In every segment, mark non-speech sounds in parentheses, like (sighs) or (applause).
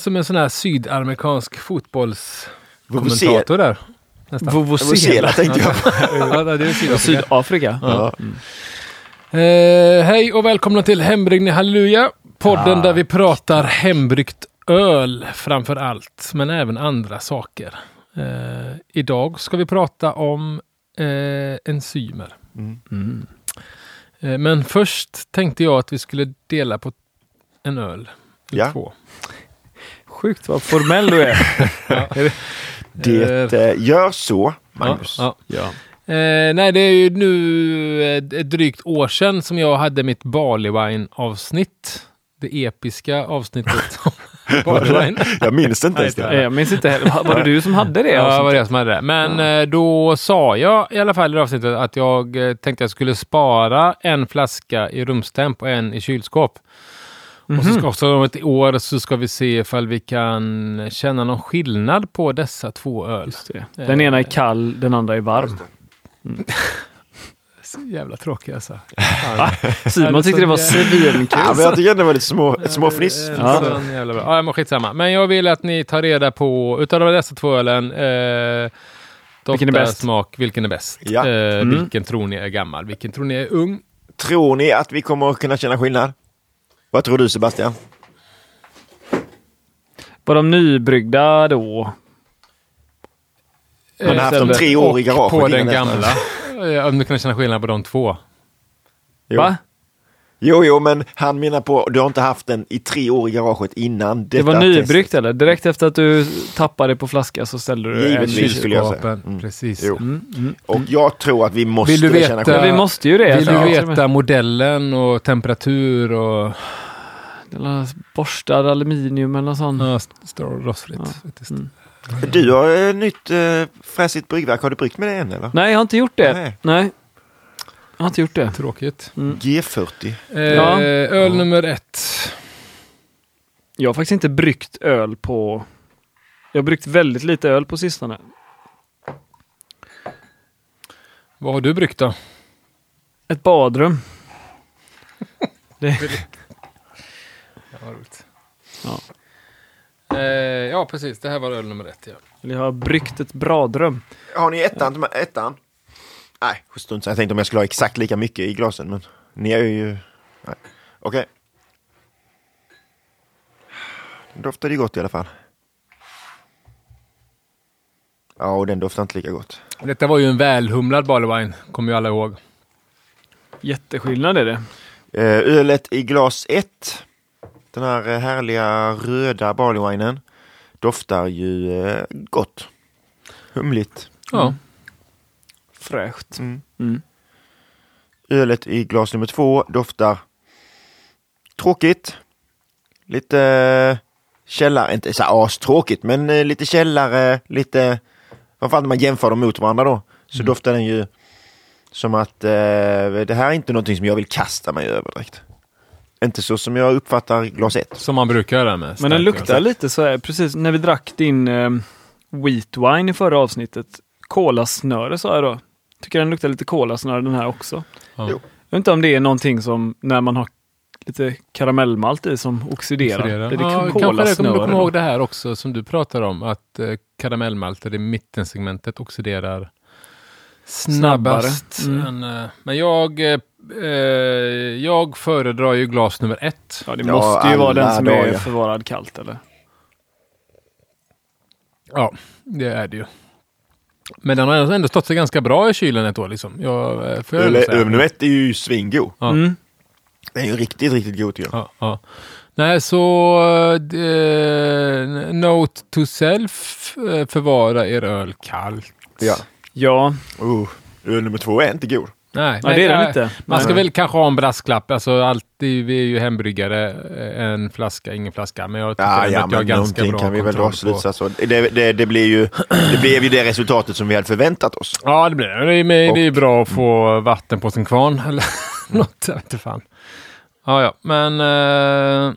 Som en sån här sydamerikansk fotbollskommentator där. Vuvuzela tänkte jag. ja, det är Sydafrika. Sydafrika. Ja. Eh, hej och välkomna till Hembryggning Halleluja. Podden Tack. där vi pratar hembryggt öl framför allt, men även andra saker. Eh, idag ska vi prata om eh, enzymer. Mm. Eh, men först tänkte jag att vi skulle dela på en öl. Ja. Två. Sjukt vad formell du är. (laughs) Det eh, gör så, Magnus. Ja, ja. Eh, nej, det är ju nu eh, ett drygt år sedan som jag hade mitt Barley Wine avsnitt. Det episka avsnittet (laughs) om. Jag minns inte ens det. Jag minns inte heller. Var det du som hade det? Ja, det var det som hade det. Men eh, då sa jag i alla fall i det avsnittet att jag eh, tänkte jag skulle spara en flaska i rumstemp och en i kylskåp. Och så ska också om ett år så ska vi se ifall vi kan känna någon skillnad på dessa två öl. Just det. Den ena är kall, den andra är varm. (laughs) Så jävla tråkig alltså. Simon tyckte det var svinkul. Ja, men jag tycker det var lite små, ett småfniss. Ja. Jävla bra. Ja, men skitsamma. Men jag vill att ni tar reda på, utav dessa två ölen, eh, Vilken är bäst? smak, vilken är bäst? Ja. Eh, Mm. Vilken tror ni är gammal? Vilken tror ni är ung? Tror ni att vi kommer att kunna känna skillnad? Vad tror du Sebastian? Var de nybryggda då? Man har haft dem tre år i garaget På den gamla. Om du kan känna skillnad på de två. Jo. Va? Jo, jo, men han menar på, du har inte haft den i tre år i garaget innan Det var testet. nybryggt eller? Direkt efter att du tappade på flaska så ställde du en Givetvis. ny. skulle jag säga. Kylskåpen. Mm. Precis. Jo. Mm, mm. Och jag tror att vi måste Vill du veta- känna skillnad. vi måste ju det. Vill du Ja, veta modellen och temperatur och borstad aluminium eller något sånt. ja, står rostfritt? Mm. Du har ett nytt äh, fräsigt bryggverk. Har du bryggt med det än eller? Nej, jag har inte gjort det. Nej. Nej. Jag har inte gjort det. Tråkigt. G40. Eh, Ja. Öl nummer ett. Jag har faktiskt inte bryggt öl på... Jag har bryggt väldigt lite öl på sistone. Vad har du bryggt då? Ett badrum. (laughs) Ja, vad roligt. Ja. Eh, ja, precis. Det här var öl nummer ett. Ja. Eller jag har bryggt ett bradrum. Har ni ettan? ettan? Nej, strunt Jag tänkte om jag skulle ha exakt lika mycket i glasen, men ni är ju... Okej. Den doftade ju gott i alla fall. Ja, och den doftar inte lika gott. Detta var ju en välhumlad Barley kommer ju alla ihåg. Jätteskillnad är det. Eh, ölet i glas 1. Den här eh, härliga röda barleywinen doftar ju eh, gott. Humligt. Ja. Fräscht. Mm. Mm. Ölet i glas nummer två doftar tråkigt. Lite källare, inte så astråkigt, men eh, lite källare, lite, framförallt när man jämför dem mot varandra då, så doftar den ju som att eh, det här är inte någonting som jag vill kasta mig över direkt. Inte så som jag uppfattar glas 1. Som man brukar göra med Men den luktar lite så här, precis när vi drack din eh, wheat wine i förra avsnittet. Kolasnöre sa jag då. Tycker den luktar lite kolasnöre den här också. Ja. Jo. Jag vet inte om det är någonting som när man har lite karamellmalt i som oxiderar. Oxiderar. Det Ja, kanske det. Kommer du komma ihåg det här också som du pratar om? Att eh, karamellmalter i mittensegmentet oxiderar snabbast. Snabbare. än, eh, men jag, eh, jag föredrar ju glas nummer ett. Ja, det Ja, måste ju vara den som är dagar. förvarad kallt eller? Ja, det är det ju. Men den har ändå stått sig ganska bra i kylen ett år. Liksom. Jag, eh, får jag Öl säga. nummer 1 är ju svingod. Ja. Mm. Den är ju riktigt, riktigt god tycker jag. Ja, ja. Nej, så eh, note to self, eh, förvara er öl kallt. Ja. Ja, Uh, öl nummer två är inte god. Nej, Nej, det är den inte. Man ska Nej. väl kanske ha en brasklapp. Alltså, alltid, vi är ju hembryggare. eh, En flaska, ingen flaska. Men jag tycker Ja, ändå ja att jag har men ganska bra kan vi väl dra kontroll på. Det, det, det, blir ju, det blev ju det resultatet som vi hade förväntat oss. Ja, det blir det. Det är, med, Och- det är bra att få vatten på sin kvarn. Eller (laughs) något, jag vet inte fan. Ja, ja, men... Eh,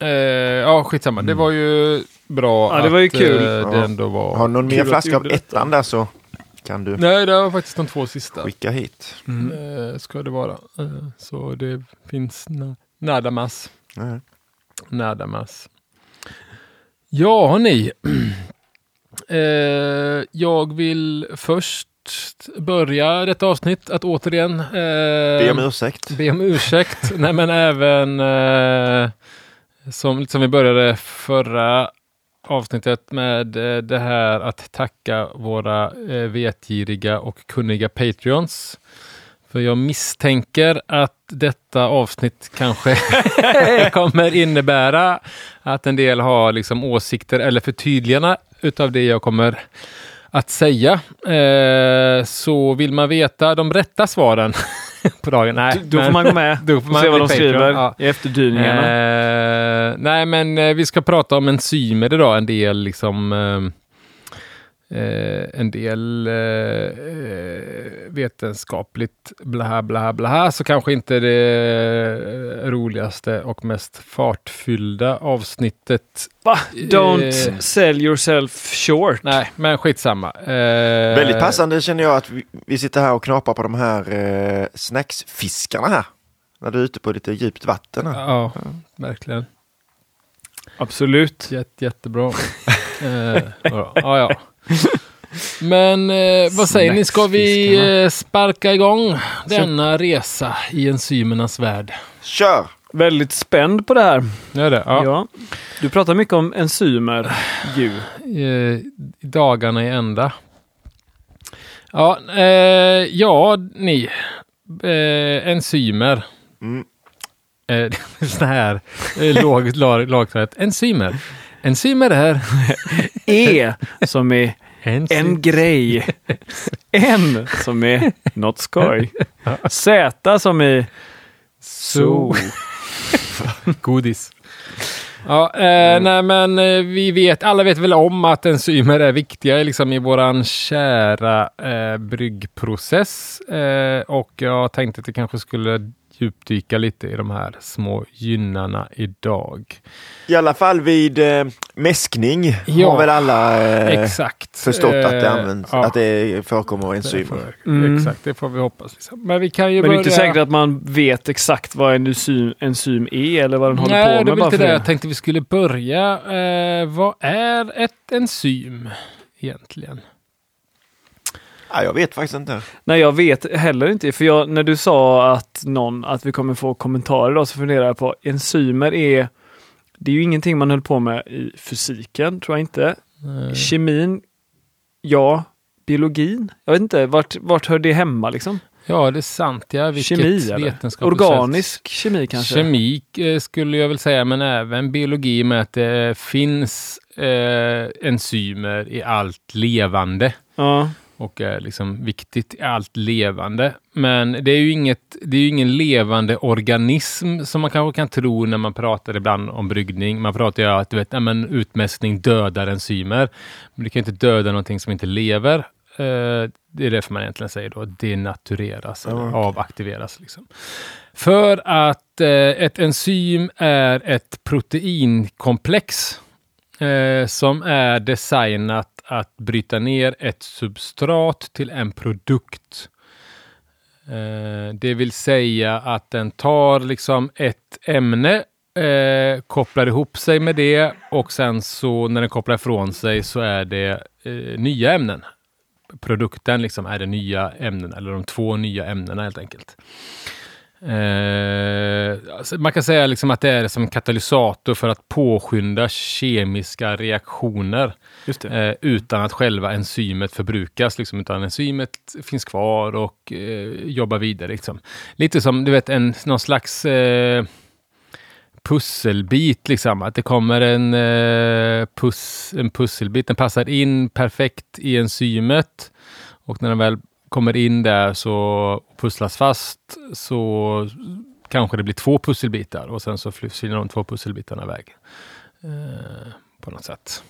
eh, ja, skitsamma. Det var ju bra Ja, det var ju att kul. eh, det Ja. ändå var... Har någon mer flaska av ettan där så kan du Nej, det var faktiskt de två sista. skicka hit. Eh, ska det vara. Eh, så det finns na- nada mas. Nej. Nada mas. Ja, ni. (clears throat) eh, jag vill först börja detta avsnitt att återigen eh, Be om ursäkt. be om ursäkt. (laughs) Nej, men även eh, som, som vi började förra avsnittet med eh, det här att tacka våra eh, vetgiriga och kunniga Patreons. För jag misstänker att detta avsnitt kanske (laughs) kommer innebära att en del har liksom åsikter eller förtydliganden utav det jag kommer att säga. Eh, så vill man veta de rätta svaren (laughs) (laughs) på dagen. Nej, Då får men- man gå med (laughs) Då får man se vad de skriver ja. i efterdyningarna. Eh, nej, men eh, vi ska prata om enzymer idag. En del liksom eh, en del eh, vetenskapligt blaha blaha blaha, så kanske inte det roligaste och mest fartfyllda avsnittet. Va? Don't eh, sell yourself short. Nej, men skitsamma. Eh, Väldigt passande känner jag att vi, vi sitter här och knapar på de här eh, snacksfiskarna här. När du är ute på lite djupt vatten här. Ja, verkligen. Absolut. Jätte, jättebra. (laughs) eh, ja, ja. (laughs) Men eh, vad säger ni, ska vi eh, sparka igång denna resa i enzymernas värld? Kör! Väldigt spänd på det här. Gör det? Ja. Ja. Du pratar mycket om enzymer (sighs) ju. Eh, i dagarna i ända. Ja, eh, ja ni. Eh, enzymer. Mm. Eh, (laughs) här eh, låg, lag, lagtalet. Enzymer. Enzymer är (laughs) E som är enzym- en grej. N som är något skoj. (laughs) Z som är Så. (laughs) Godis. Ja, eh, nej men eh, vi vet, alla vet väl om att enzymer är viktiga liksom, i våran kära eh, bryggprocess. Eh, och jag tänkte att vi kanske skulle djupdyka lite i de här små gynnarna idag. I alla fall vid eh, mäskning Ja, har väl alla eh, Exakt. förstått att det Eh, används, ja, att det förekommer det enzymer. Mm. Exakt, det får vi hoppas. Liksom. Men vi kan ju Men det är börja... inte säkert att man vet exakt vad en enzym, enzym är eller vad den håller Nej, på det är med. väl bara inte för det det. jag tänkte vi skulle börja. Eh, vad är ett enzym egentligen? Ja, jag vet faktiskt inte. Nej, jag vet heller inte. För jag, när du sa att, någon, att vi kommer få kommentarer då, så funderar jag på enzymer är det är ju ingenting man höll på med i fysiken, tror jag inte. Eh, Kemin, ja. Biologin, jag vet inte, vart, vart hör det hemma liksom? Ja, det är sant. Ja, vilket Kemi eller? vetenskapligt Organisk kemi kanske? Kemi eh, skulle jag väl säga, men även biologi med att det finns eh, enzymer i allt levande Ja, och är liksom viktigt i allt levande. Men det är ju inget, det är ju ingen levande organism som man kanske kan tro när man pratar ibland om bryggning. Man pratar ju att du vet, men utmästning dödar enzymer. Men du kan inte döda någonting som inte lever. Eh, det är därför man egentligen säger då denatureras Ja, okej. avaktiveras. Liksom. För att eh, ett enzym är ett proteinkomplex eh, som är designat att bryta ner ett substrat till en produkt. Eh, det vill säga att den tar liksom ett ämne, eh, kopplar ihop sig med det och sen så när den kopplar ifrån sig så är det eh, nya ämnen. Produkten liksom är det nya ämnena, eller de två nya ämnena helt enkelt. Eh, alltså man kan säga liksom att det är som katalysator för att påskynda kemiska reaktioner eh, utan att själva enzymet förbrukas. Liksom, utan enzymet finns kvar och eh, jobbar vidare. Liksom. Lite som du vet en, någon slags eh, pusselbit. Liksom. Att det kommer en, eh, pus, en pusselbit, den passar in perfekt i enzymet och när den väl kommer in där så pusslas fast så kanske det blir två pusselbitar och sen så försvinner de två pusselbitarna iväg. Eh, på något sätt.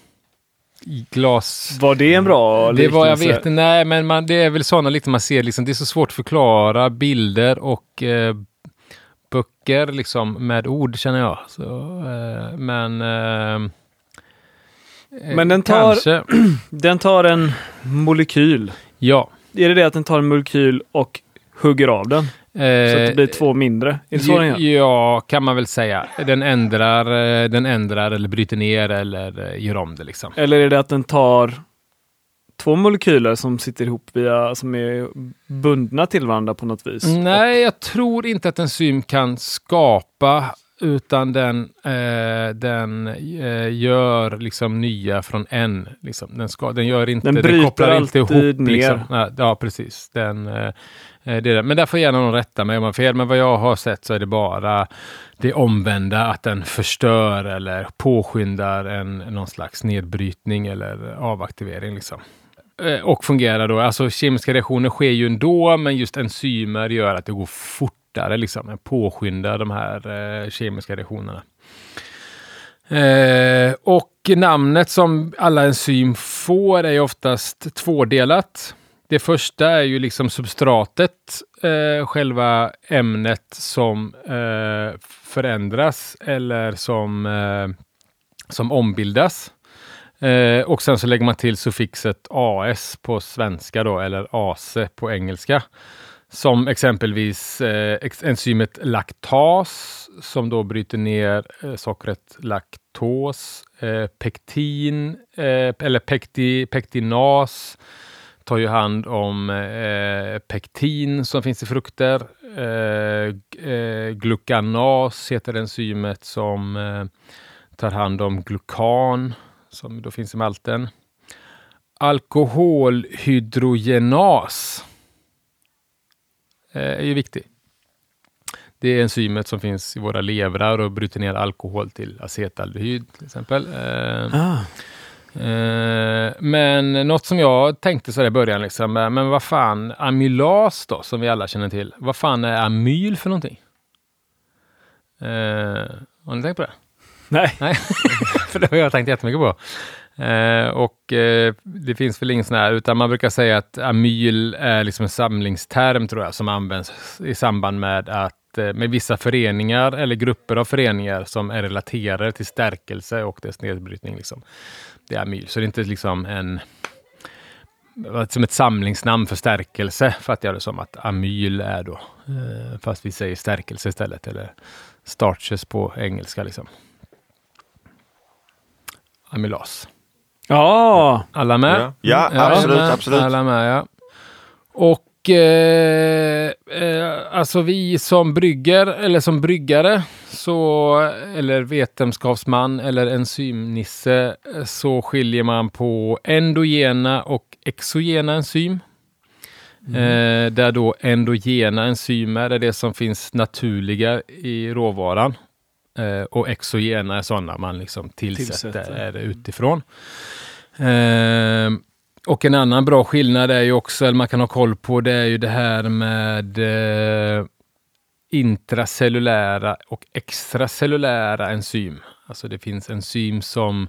Glas... Var det en bra Det var, jag liknelse? vet nej men man, det är väl sådana lite man ser, liksom, det är så svårt att förklara bilder och eh, böcker liksom med ord känner jag. Så, eh, men... Eh, Men den tar- Kanske. (clears throat) Den tar en molekyl. Ja, Är det det att den tar en molekyl och hugger av den? Så att det blir två mindre? Är det så den gör? Ja, kan man väl säga. Den ändrar, eh, den ändrar eller bryter ner eller eh, gör om det liksom. Eller är det att den tar två molekyler som sitter ihop via, som är bundna till varandra på något vis? Nej, jag tror inte att enzym kan skapa utan den, eh, den eh, gör liksom nya från en. Liksom. Den, ska, den gör inte, Den den kopplar inte ihop. ner. Liksom. Ja, precis. Den, eh, det är det. Men där får gärna någon rätta mig om jag har fel. Men vad jag har sett så är det bara det omvända, att den förstör eller påskyndar en, någon slags nedbrytning eller avaktivering. Liksom. Eh, Och fungerar då, alltså kemiska reaktioner sker ju ändå, men just enzymer gör att det går fortare, liksom, påskynda de här eh, kemiska reaktionerna. Eh, och namnet som alla enzym får är oftast tvådelat. Det första är ju liksom substratet, eh, själva ämnet som eh, förändras eller som, eh, som ombildas. Eh, och sen så lägger man till suffixet AS på svenska då, eller AC på engelska. Som exempelvis eh, enzymet laktas som då bryter ner eh, sockret laktos. Eh, pektin eh, eller pekti, pektinas tar ju hand om eh, pektin som finns i frukter. Eh, eh, heter enzymet som eh, tar hand om glukan som då finns i malten. Alkoholhydrogenas är ju viktig. Det är enzymet som finns i våra levrar och bryter ner alkohol till acetaldehyd till exempel. Eh, Ah. Eh, men något som jag tänkte så i början, liksom, eh, men vad fan, amylas då, som vi alla känner till. Vad fan är amyl för någonting? Eh, har ni tänkt på det? Nej. Nej, (laughs) för det har jag tänkt jättemycket på. Eh, och eh, det finns väl ingen sån här, utan man brukar säga att amyl är liksom en samlingsterm tror jag, som används i samband med att eh, med vissa föreningar eller grupper av föreningar som är relaterade till stärkelse och dess nedbrytning. Liksom. Det är amyl, så det är inte liksom en som ett samlingsnamn för stärkelse, fattar jag det som att amyl är då. Eh, fast vi säger stärkelse istället, eller starches på engelska. liksom. Amylas. Ja, Alla med? Ja, ja Alla absolut, med? absolut. Alla med, ja. Och eh, eh, alltså vi som brygger, eller som bryggare, så, eller vetenskapsman eller enzymnisse, så skiljer man på endogena och exogena enzym. Eh, där då endogena enzymer är det som finns naturliga i råvaran. Eh, och exogena är sådana man liksom tillsätter, Tillsätter. utifrån. Eh, och en annan bra skillnad är ju också, eller man kan ha koll på, det är ju det här med eh, intracellulära och extracellulära enzym. Alltså det finns enzym som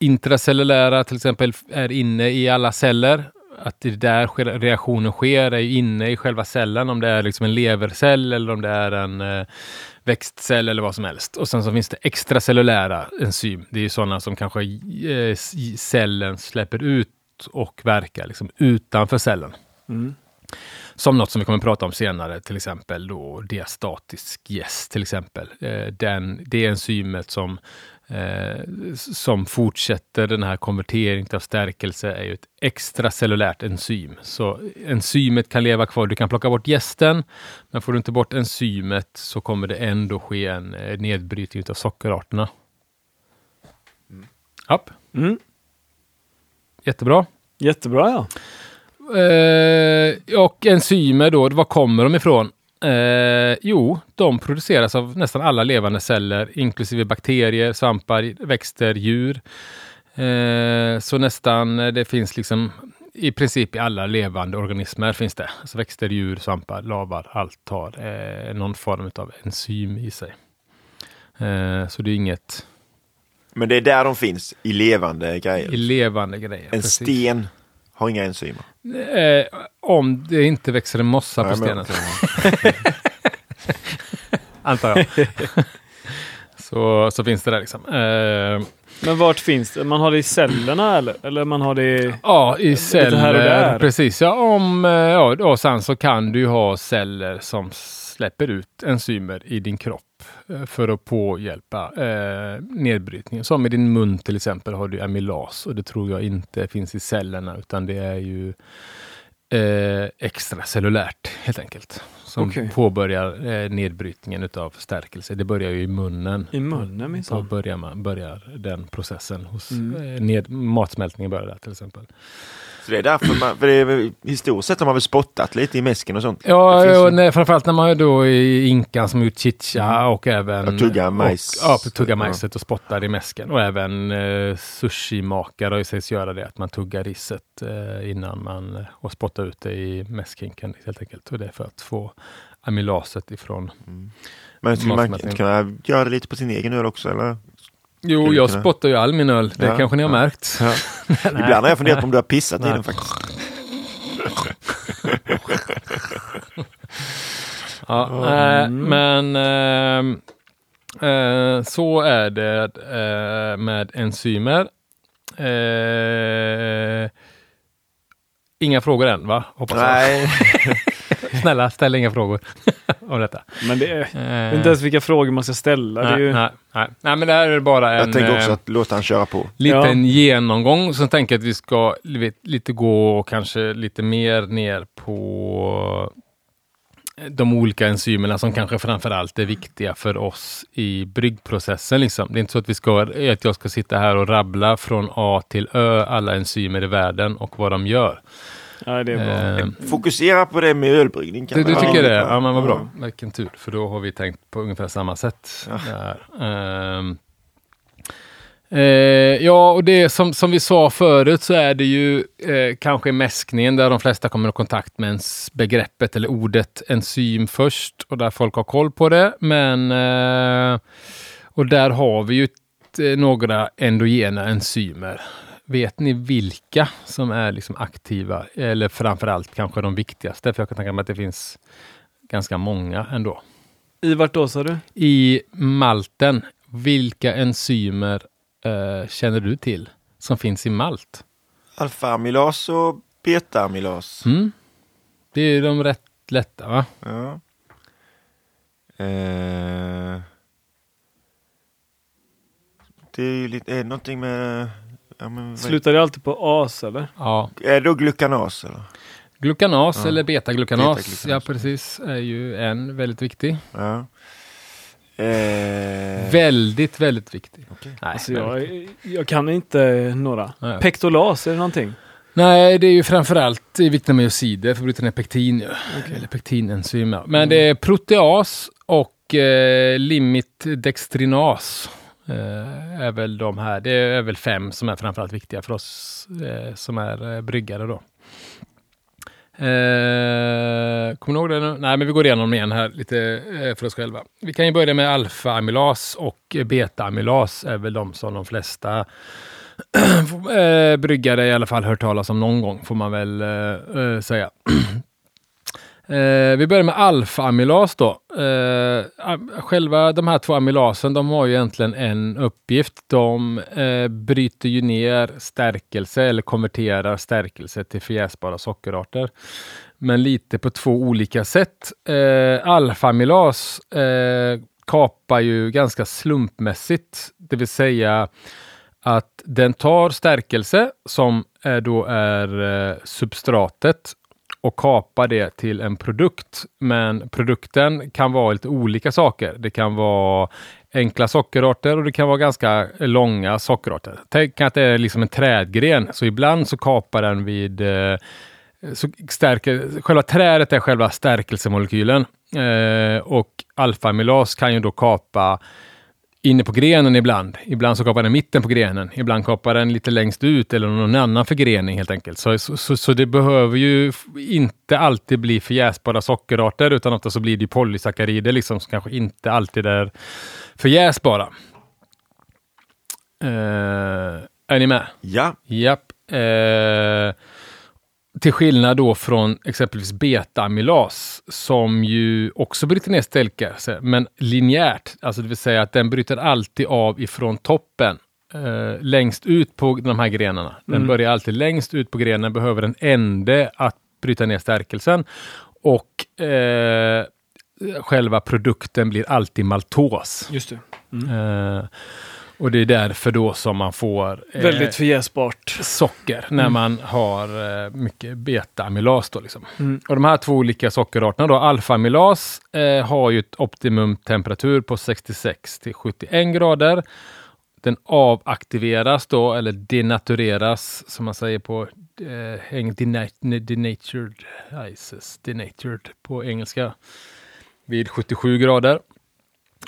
intracellulära till exempel är inne i alla celler. Att det där reaktionen sker är inne i själva cellen, om det är liksom en levercell eller om det är en eh, växtcell eller vad som helst. Och sen så finns det extracellulära enzym. Det är ju sådana som kanske eh, cellen släpper ut och verkar liksom utanför cellen. Mm. Som något som vi kommer att prata om senare, till exempel då diastatisk jäst till exempel. Eh, den, det enzymet som, eh, som fortsätter den här konverteringen av stärkelse är ju ett extracellulärt enzym. Så enzymet kan leva kvar. Du kan plocka bort jästen, men får du inte bort enzymet så kommer det ändå ske en eh, nedbrytning av sockerarterna. Japp, Mm. jättebra. Jättebra ja. Eh, och enzymer då, var kommer de ifrån? Eh, jo, de produceras av nästan alla levande celler, inklusive bakterier, svampar, växter, djur. Eh, så nästan, eh, det finns liksom i princip i alla levande organismer finns det. Alltså växter, djur, svampar, lavar, allt har eh, någon form av enzym i sig. Eh, så det är inget Men det är där de finns, i levande grejer. i levande grejer. En precis. sten har inga enzymer. Eh, om det inte växer en mossa på Nej, men- stenen. (laughs) Antar jag. (laughs) Så, så finns det där liksom. Eh, Men vart finns det? Man har det i cellerna eller? Eller man har det i... Ja, i här och celler. där. Precis, ja. Om, eh, ja och sen så kan du ju ha celler som släpper ut enzymer i din kropp eh, för att påhjälpa eh, nedbrytningen. Som i din mun till exempel har du amylas och det tror jag inte finns i cellerna utan det är ju eh, extracellulärt helt enkelt. Som Okej. påbörjar eh, nedbrytningen utav förstärkelse. Det börjar ju i munnen. I munnen minsann. börjar, man, börjar den processen hos Mm. eh, ned, matsmältningen börjar där till exempel. Så det är därför man, för det historiskt sett har man väl spottat lite i mäsken och sånt. Ja, finns och när, framförallt när man är då i Inkan som gjort chicha och även... Ja, tugga majs. Och, ja, tugga majset och spottar i mäsken. Och även eh, sushi-makare har ju sägs göra det, att man tuggar riset eh, innan man eh, och spottar ut det i mäskhinken helt enkelt. Och det är för att få amylaset ifrån... Men skulle man kunna göra det lite på sin egen öl också eller? Jo, jag spottar ju all min öl. Det Ja, kanske ni har ja. märkt. Ja. (laughs) Ibland har jag funderat på om du har pissat i Nej. den faktiskt. (laughs) Ja, eh, men ehm, eh, så är det med enzymer. Eh, inga frågor än va? Hoppas jag. Nej, (laughs) Snälla, ställ inga frågor (laughs) om detta. Men det är Eh, inte ens vilka frågor man ska ställa. Det är nej, ju... nej, nej. nej, men det här är bara en jag tänker också eh, att låta han köra på. liten genomgång. Så tänker jag att vi ska li- lite gå kanske lite mer ner på de olika enzymerna som kanske framförallt är viktiga för oss i bryggprocessen. Liksom. Det är inte så att, vi ska, att jag ska sitta här och rabbla från A till Ö alla enzymer i världen och vad de gör. Ja, det är bra. Eh, Fokusera på det med ölbryggning. du, du tycker det? Ja. Ja, men vad bra. Vilken tur, för då har vi tänkt på ungefär samma sätt. Där. Eh, ja, och det som, som vi sa förut så är det ju eh, kanske mäskningen där de flesta kommer i kontakt med ens begreppet eller ordet enzym först och där folk har koll på det. Men eh, och där har vi ju eh, några endogena enzymer. Vet ni vilka som är liksom aktiva? Eller framförallt kanske de viktigaste? För jag kan tänka mig att det finns ganska många ändå. I vart då sa du? I malten, vilka enzymer eh, känner du till som finns i malt? Alfa-amylas och beta-amylas. Mm? Det är de rätt lätta va? Ja. Eh, det är ju lite, är det någonting med... Ja, men, Slutar det alltid på as eller? Ja. Är det då glukanas eller? Glukanas Ja. eller betaglukanas, Betaglukanas. ja precis, är ju en väldigt viktig. Ja. Eh, Väldigt, väldigt viktig. okej. Nej, Alltså jag, jag kan inte några. Nej. Pektolas, är det någonting? Nej, det är ju framförallt vitaminiosider för att bryta ner pektin. ju. Eller pektinenzym. ja. Men det är proteas och eh, limit-dextrinas. Eh, är väl de här. Det är väl fem som är framförallt viktiga för oss eh, som är eh, bryggare då. Eh, kommer ni ihåg det nu? Nej, men vi går igenom dem igen här lite eh, för oss själva. Vi kan ju börja med alfa-amylas och beta-amylas är väl de som de flesta (clears throat) eh, bryggare i alla fall hört talas om någon gång, får man väl eh, eh säga. (clears throat) eh, vi börjar med alfa-amylas då. Eh, själva de här två amylasen, de har ju egentligen en uppgift. De eh, bryter ju ner stärkelse eller konverterar stärkelse till förjäsbara sockerarter. Men lite på två olika sätt. Eh, alfa-amylas eh, kapar ju ganska slumpmässigt, det vill säga att den tar stärkelse som är då är eh, substratet och kapa det till en produkt. Men produkten kan vara lite olika saker. Det kan vara enkla sockerarter och det kan vara ganska långa sockerarter. Tänk att det är liksom en trädgren, så ibland så kapar den vid eh, så stärker, själva trädet är själva stärkelsemolekylen eh, och alfamilas kan ju då kapa inne på grenen ibland. Ibland så kapar den mitten på grenen. Ibland kapar den lite längst ut eller någon annan förgrening helt enkelt. Så, så, så, det behöver ju inte alltid bli förjäsbara sockerarter utan ofta så blir det polysackarider liksom som kanske inte alltid är förjäsbara. Eh, är ni med? Ja, Japp. Eh, till skillnad då från exempelvis beta-amylas som ju också bryter ner stälkelse, men linjärt. Alltså det vill säga att den bryter alltid av ifrån toppen eh, längst ut på de här grenarna. Den Mm. börjar alltid längst ut på grenen, behöver en ände att bryta ner stärkelsen. Och eh, själva produkten blir alltid maltos. Just det. Eh, och det är därför då som man får eh, Väldigt förjäsbart. socker när man har eh, mycket beta-amylas. Liksom. Mm. Och de här två olika sockerarterna, då, alfa-amylas eh, har ju ett optimumtemperatur på 66 till 71 grader. Den avaktiveras då, eller denatureras som man säger på eh, denatured ices, denatured på engelska, vid 77 grader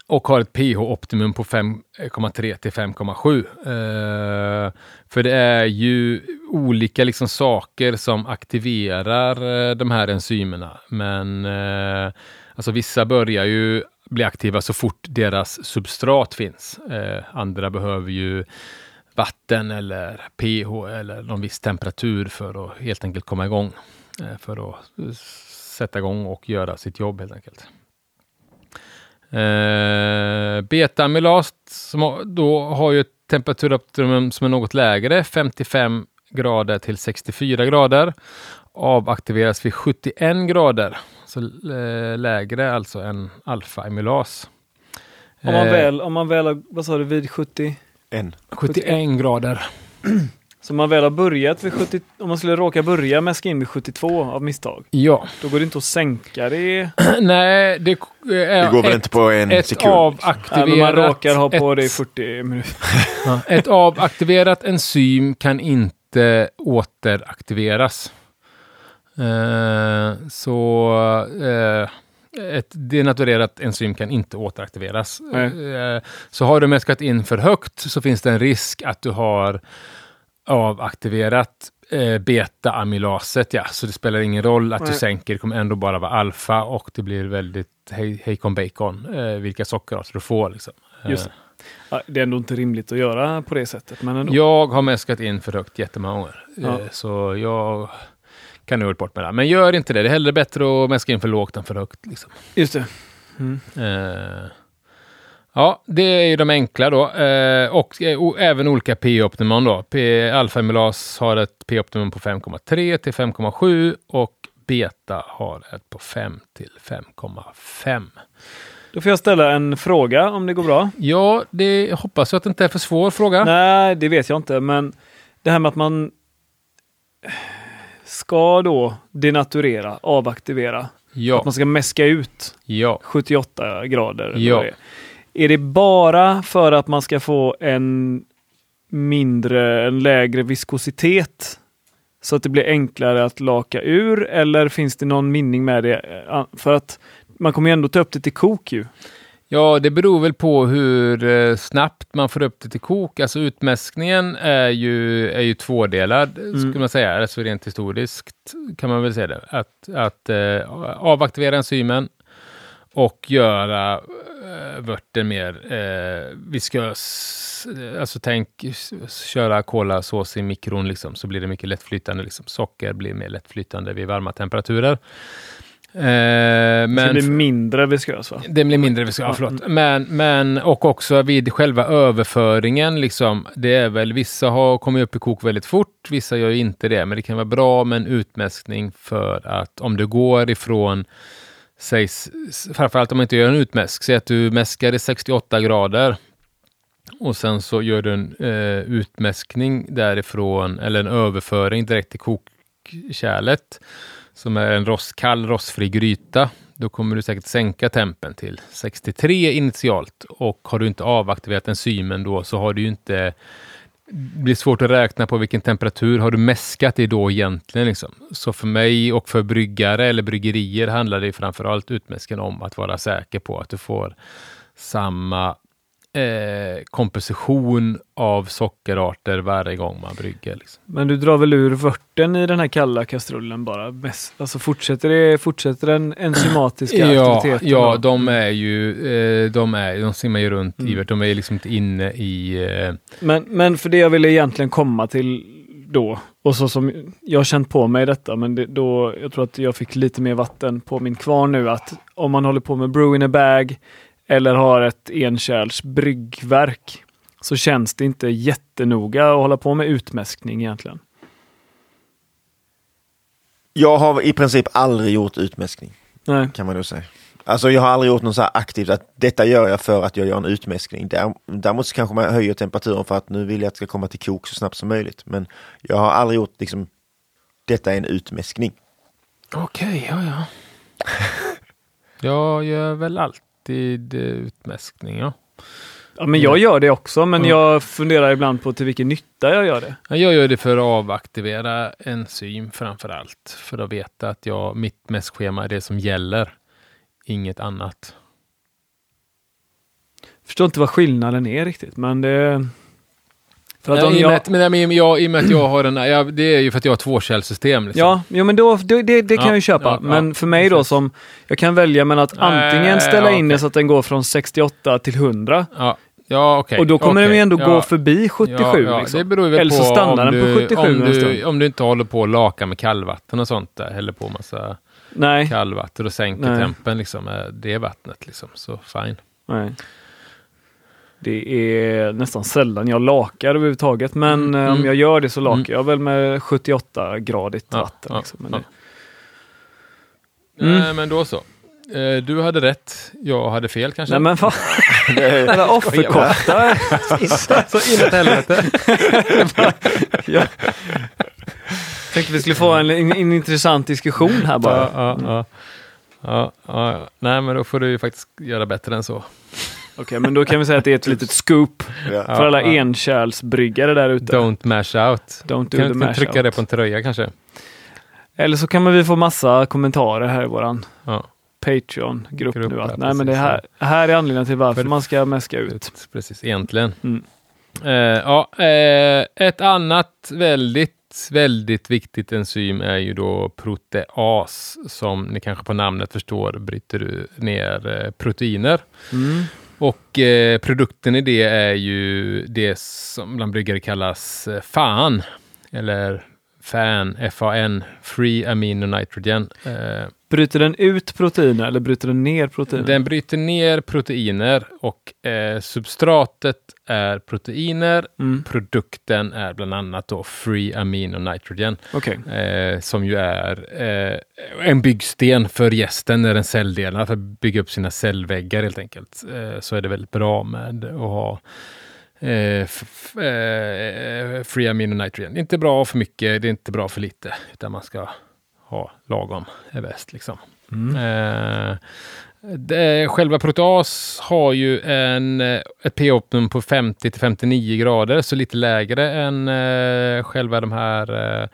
och har ett pH-optimum på 5,3 eh, till 5,7. Eh, för det är ju olika liksom saker som aktiverar eh, de här enzymerna. Men eh, alltså vissa börjar ju bli aktiva så fort deras substrat finns. Eh, andra behöver ju vatten eller pH eller någon viss temperatur för att helt enkelt komma igång. Eh, för att sätta igång och göra sitt jobb helt enkelt. Eh, Beta-amylas som har- då har ju ett temperaturoptimum som är något lägre, 55 grader till 64 grader. Avaktiveras vid 71 grader, så eh, lägre alltså än alfa-amylas. Om man Eh, väl, om man väl har, vad sa du, vid 70? En. 71 grader. (clears throat) Så man väl har börjat vid 70, om man skulle råka börja mäska in vid 72 av misstag, Ja, då går det inte att sänka det. (clears throat) nej, det, är Det går väl ett, inte på en ett sekund. Avaktiverat... men man råkar ha på ett, det i 40 minuter. (laughs) Ja, ett avaktiverat enzym kan inte återaktiveras. Eh, så eh, ett denaturerat enzym kan inte återaktiveras. Nej. Eh, så har du mäskat in för högt så finns det en risk att du har avaktiverat eh, beta-amylaset. Ja. Så det spelar ingen roll att du Nej. sänker, det kommer ändå bara vara alfa och det blir väldigt hej, hejkon bacon eh, vilka sockerarter du får. Liksom. Eh, Just Ja, det är ändå inte rimligt att göra på det sättet, men ändå. jag har mäskat in för högt jättemånga gånger. Ja. Eh, Så jag kan gjort bort med det. Men gör inte det. Det är hellre bättre att mäska in för lågt än för högt. Liksom. Just det. Mm. Eh, ja, det är ju de enkla då. Eh, och, eh, och även olika P-optimum då. P- Alfa-amylas har ett P-optimum på 5,3 till 5,7 och beta har ett på 5 till 5,5. Då får jag ställa en fråga om det går bra. Ja, det hoppas jag att det inte är för svår fråga. Nej, det vet jag inte, men det här med att man ska då denaturera, avaktivera, att Ja, man ska mäska ut ja. 78 grader. eller Ja. Är. Det bara för att man ska få en mindre, en lägre viskositet så att det blir enklare att laka ur eller finns det någon mening med det? För att man kommer ju ändå ta upp det till kok ju. Ja, det beror väl på hur eh, snabbt man får upp det till kok. Alltså utmäskningen är ju, är ju tvådelad, skulle man säga. Alltså rent historiskt kan man väl säga det. Att, att eh, avaktivera enzymen och göra eh, vörten mer eh, viskös. Alltså tänk köra kolasås i mikron liksom, så blir det mycket lättflytande. Liksom. Socker blir mer lättflytande vid varma temperaturer. Eh, Men, så det blir mindre viskös va? det blir mindre, ja, förlåt. Men, men, och också vid själva överföringen, liksom, det är väl, vissa har kommit upp i kok väldigt fort, vissa gör inte det, men det kan vara bra med en utmäskning för att om du går ifrån, sägs, framförallt om man inte gör en utmäsk, säg att du mäskar i 68 grader och sen så gör du en eh, utmäskning därifrån, eller en överföring direkt till kokkärlet, som är en rost, kall rostfri gryta. Då kommer du säkert sänka tempen till 63 initialt och har du inte avaktiverat enzymen då så har du ju inte det blir svårt att räkna på vilken temperatur har du mäskat i då egentligen. Liksom. Så för mig och för bryggare eller bryggerier handlar det framförallt utmäsken om att vara säker på att du får samma eh, komposition av sockerarter varje gång man brygger. Liksom. Men du drar väl ur vörten i den här kalla kastrullen bara? Mest, alltså fortsätter, det, fortsätter den enzymatiska Ja, aktiviteten? ja då? de är ju, eh, de, är, de simmar ju runt Mm. i. De är liksom inte inne i... Eh, Men, men för det jag ville egentligen komma till då. Och så som jag har känt på mig detta, men det, då, jag tror att jag fick lite mer vatten på min kvarn nu att om man håller på med brew in a bag eller har ett enkärls bryggverk så känns det inte jättenoga att hålla på med utmäskning egentligen. Jag har i princip aldrig gjort utmäskning, Nej. kan man nog säga. Alltså jag har aldrig gjort något så här aktivt att detta gör jag för att jag gör en utmäskning. Där- Däremot så kanske man höjer temperaturen för att nu vill jag att det ska komma till kok så snabbt som möjligt. Men jag har aldrig gjort liksom, detta är en utmäskning. Okej, ja ja. (laughs) jag gör väl alltid utmäskning, ja. Ja, men jag gör det också, men Ja. jag funderar ibland på till vilken nytta jag gör det. Ja, Jag gör det för att avaktivera enzym framför allt. För att veta att jag, mitt mäskschema är det som gäller. Inget annat. Förstår inte vad skillnaden är riktigt, men det... För att om i, och med jag, men, men, jag, I och med att jag har en... Ja, det är ju för att jag har tvåkällssystem. Liksom. Ja, jo, men då, det, det, det kan Ja, jag ju köpa. ja, men ja, för mig då precis. som, jag kan välja mellan att antingen Nej, ställa in det okej. så att den går från 68 till 100 Ja, okej. och då kommer okej. den ju ändå gå förbi 77. Ja, ja, liksom. Det Eller så stannar den på du, 77 om du, om du inte håller på att laka med kallvatten och sånt där. Häller på massa Nej, kallvatten och sänker Nej. tempen liksom, med det vattnet. Liksom. Så fine. nej. Det är nästan sällan jag lakar överhuvudtaget, men Mm, eh, om mm. jag gör det så lakar Mm. jag väl med 78-gradigt Ja, vatten. ja, liksom. Men ja. Mm. Nej, men då så. Eh, Du hade rätt, jag hade fel kanske. Nej men Det- Jävla offerkofta! så inåt helvete. (laughs) ja. Tänkte vi skulle få en, en, en intressant diskussion här bara. Ja, ja, ja. Ja, ja, ja. Nej, men då får du ju faktiskt göra bättre än så. Okej, men då kan vi säga att det är ett litet scoop ja. för alla ja. enkärlsbryggare där ute. Don't mash out. Don't do Kan the mash trycka out. det på en tröja kanske? Eller så kan man vi få massa kommentarer här i våran Ja, Patreon-grupp Grupp, nu. Att, nej, men det här, här är anledningen till varför För- man ska mäska ut. precis. Egentligen. Mm. Ja, eh, ett annat väldigt, väldigt viktigt enzym är ju då proteas som ni kanske på namnet förstår bryter du ner eh, proteiner. Mm. Och eh, produkten i det är ju det som bland bryggare kallas eh, FAN eller FAN, FAN, Free Amino Nitrogen. Eh, Bryter den ut proteiner eller bryter den ner proteiner? den bryter ner proteiner och eh, substratet är proteiner. Mm. Produkten är bland annat då Free Amino Nitrogen Okej. eh, som ju är eh, en byggsten för gästen när den celldelar för att bygga upp sina cellväggar helt enkelt. Eh, så är det väldigt bra med att ha eh, eh, Free Amino Nitrogen. Inte bra för mycket, det är inte bra för lite, utan man ska ha lagom är bäst liksom. Mm. Eh, det, själva proteas har ju en, eh, ett pH-optimum på 50 till 59 grader, så lite lägre än eh, själva de här eh,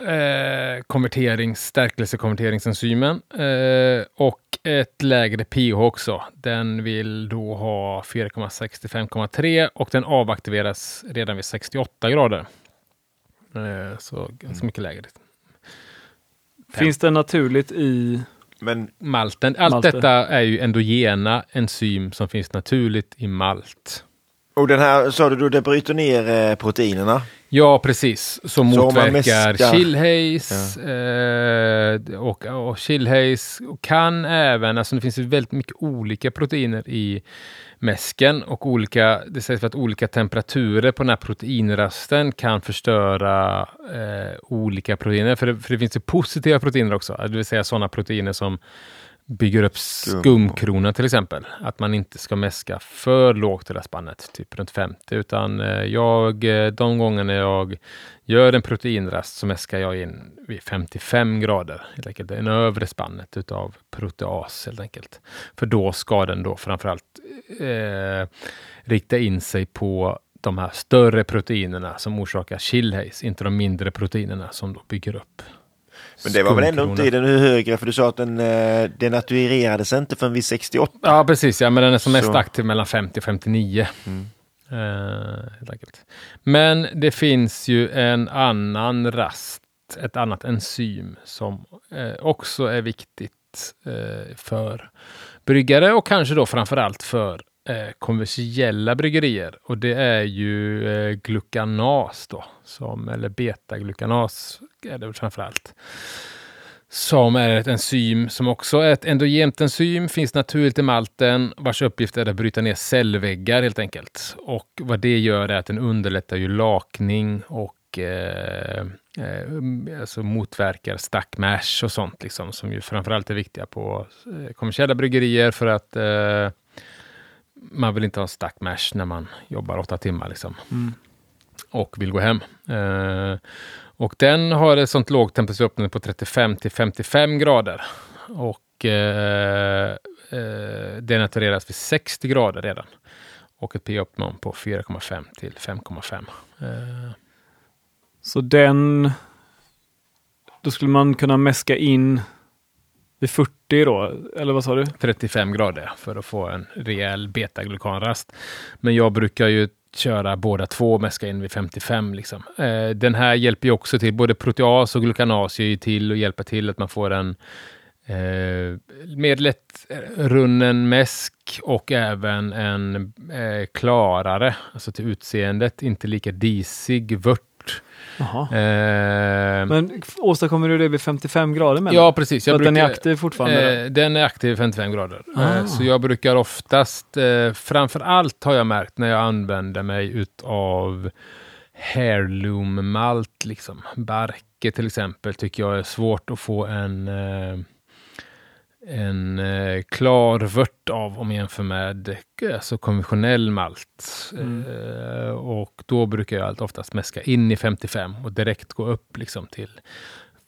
eh, konverterings, stärkelsekonverteringsenzymen. Eh, och ett lägre pH också. Den vill då ha 4,6 till 5,3 och den avaktiveras redan vid 68 grader. Eh, så ganska mycket lägre. Finns det naturligt i... Men Malten. Allt Malte. detta är ju endogena enzym som finns naturligt i malt. och den här sa du då, det bryter ner eh, proteinerna. Ja, precis. Som Så motverkar chillhaze eh, och, och chillhaze kan även, alltså det finns väldigt mycket olika proteiner i mäsken och olika, det sägs att olika temperaturer på den här proteinrasten kan förstöra eh, olika proteiner. För det, för det finns ju positiva proteiner också, det vill säga sådana proteiner som bygger upp Skum. skumkronan till exempel. Att man inte ska mäska för lågt i det här spannet, typ runt 50. Utan eh, jag, eh, de gångerna jag gör en proteinrast så mäskar jag in vid 55 grader. Helt enkelt. En övre spannet utav proteas helt enkelt. För då ska den då framförallt eh, rikta in sig på de här större proteinerna som orsakar chillhaze, inte de mindre proteinerna som då bygger upp Men det var väl ändå inte i den högre, för du sa att den, eh, den naturerades inte förrän vid 68. Ja, precis. Ja, men den är som mest Så. aktiv mellan 50 och 59. Mm. Eh. Men det finns ju en annan rast, ett annat enzym som eh, också är viktigt eh, för bryggare och kanske då framförallt för eh, kommersiella bryggerier och det är ju eh, glukanas då, som, eller betaglukanas är det framför allt. Som är ett enzym som också är ett endogent enzym, finns naturligt i malten, vars uppgift är att bryta ner cellväggar helt enkelt. Och vad det gör är att den underlättar ju lakning och eh, eh, alltså motverkar stackmash och sånt, liksom, som ju framförallt är viktiga på eh, kommersiella bryggerier för att eh, man vill inte ha stackmash när man jobbar åtta timmar liksom. Mm. och vill gå hem. Eh, och den har ett sånt lågt temperaturöppning på 35 till 55 grader. Och eh, eh, denatureras vid 60 grader redan. Och ett pH-optimum på 4,5 till 5,5. Eh, Så den... Då skulle man kunna mäska in vid 40 då, eller vad sa du? 35 grader för att få en rejäl betaglukanrast. Men jag brukar ju köra båda två, mäska in vid 55. Liksom. Eh, den här hjälper ju också till, både proteas och glukanas ju till och hjälper till att man får en eh, mer lättrunnen mäsk och även en eh, klarare, alltså till utseendet, inte lika disig vört. Eh, Men åstadkommer du det vid 55 grader? Med ja, precis. Så att den är aktiv fortfarande? Eh, den är aktiv i 55 grader. Ah. Eh, så jag brukar oftast, eh, framför allt har jag märkt när jag använder mig utav heirloom malt, liksom. Barke till exempel, tycker jag är svårt att få en eh, en eh, klar vört av om jag jämför med eh, alltså konventionell malt. Mm. Eh, och då brukar jag allt oftast mäska in i 55 och direkt gå upp liksom till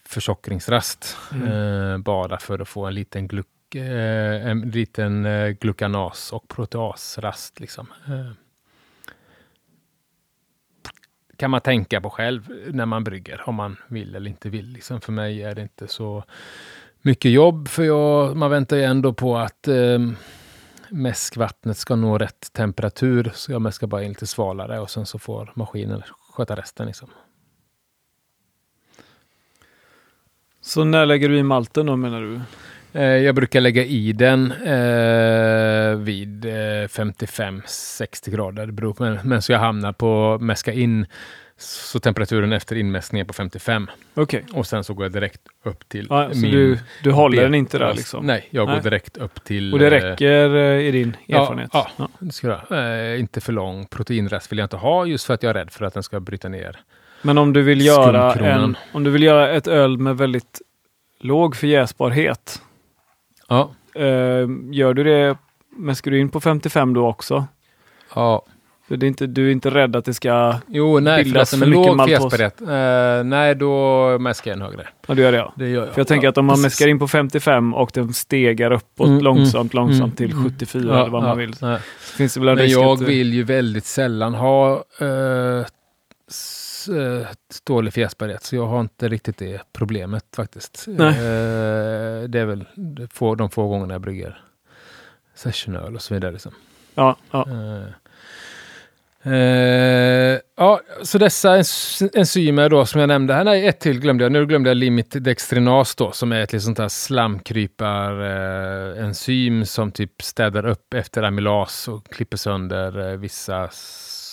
försockringsrast. Mm. Eh, bara för att få en liten, gluk, eh, en liten eh, glukanas och proteasrast. Liksom. Kan man tänka på själv när man brygger, om man vill eller inte vill. Liksom för mig är det inte så mycket jobb, för jag, man väntar ju ändå på att eh, mäskvattnet ska nå rätt temperatur. Så jag mäskar bara in lite svalare och sen så får maskinen sköta resten. Liksom. Så när lägger du i malten då menar du? Eh, jag brukar lägga i den eh, vid eh, 55-60 grader. Det beror på, men, men så jag hamnar på mäska in så temperaturen efter inmäskningen på 55. Okej. Och sen så går jag direkt upp till Ja, så min... du, du håller den inte där liksom? Nej, jag går Nej. direkt upp till... Och det eh, räcker eh, i din ja, erfarenhet? ja. Det ska jag. Eh, inte för lång proteinrest vill jag inte ha just för att jag är rädd för att den ska bryta ner. Men om du vill göra en, om du vill göra ett öl med väldigt låg förjäsbarhet, Ja, eh, gör du det, mäskar du in på 55 då också? ja. För det är inte, du är inte rädd att det ska... Jo, nej, för Bildas den för är mycket maltos. fjäsbarhet. Eh, nej, då mäskar jag en högre. Ja, du gör det ja. Det gör jag. För jag tänker ja, att om man precis. mäskar in på 55 och den stegar uppåt Mm, långsamt, mm, långsamt mm, till mm. 74 Ja, eller vad ja, man vill. nej. Så finns det väl en Men risk jag att, vill ju väldigt sällan ha uh, dålig fjäsbarhet, så jag har inte riktigt det problemet faktiskt. Nej. Eh, det är väl det få, de få gångerna jag brygger sessionöl och så vidare. Liksom. Ja, ja. Eh, Uh, ja, så dessa enzymer då som jag nämnde här, nej ett till glömde jag, nu glömde jag limitdextrinas då som är ett liksom sånt här slamkrypar uh, enzym som typ städar upp efter amylas och klipper sönder uh, vissa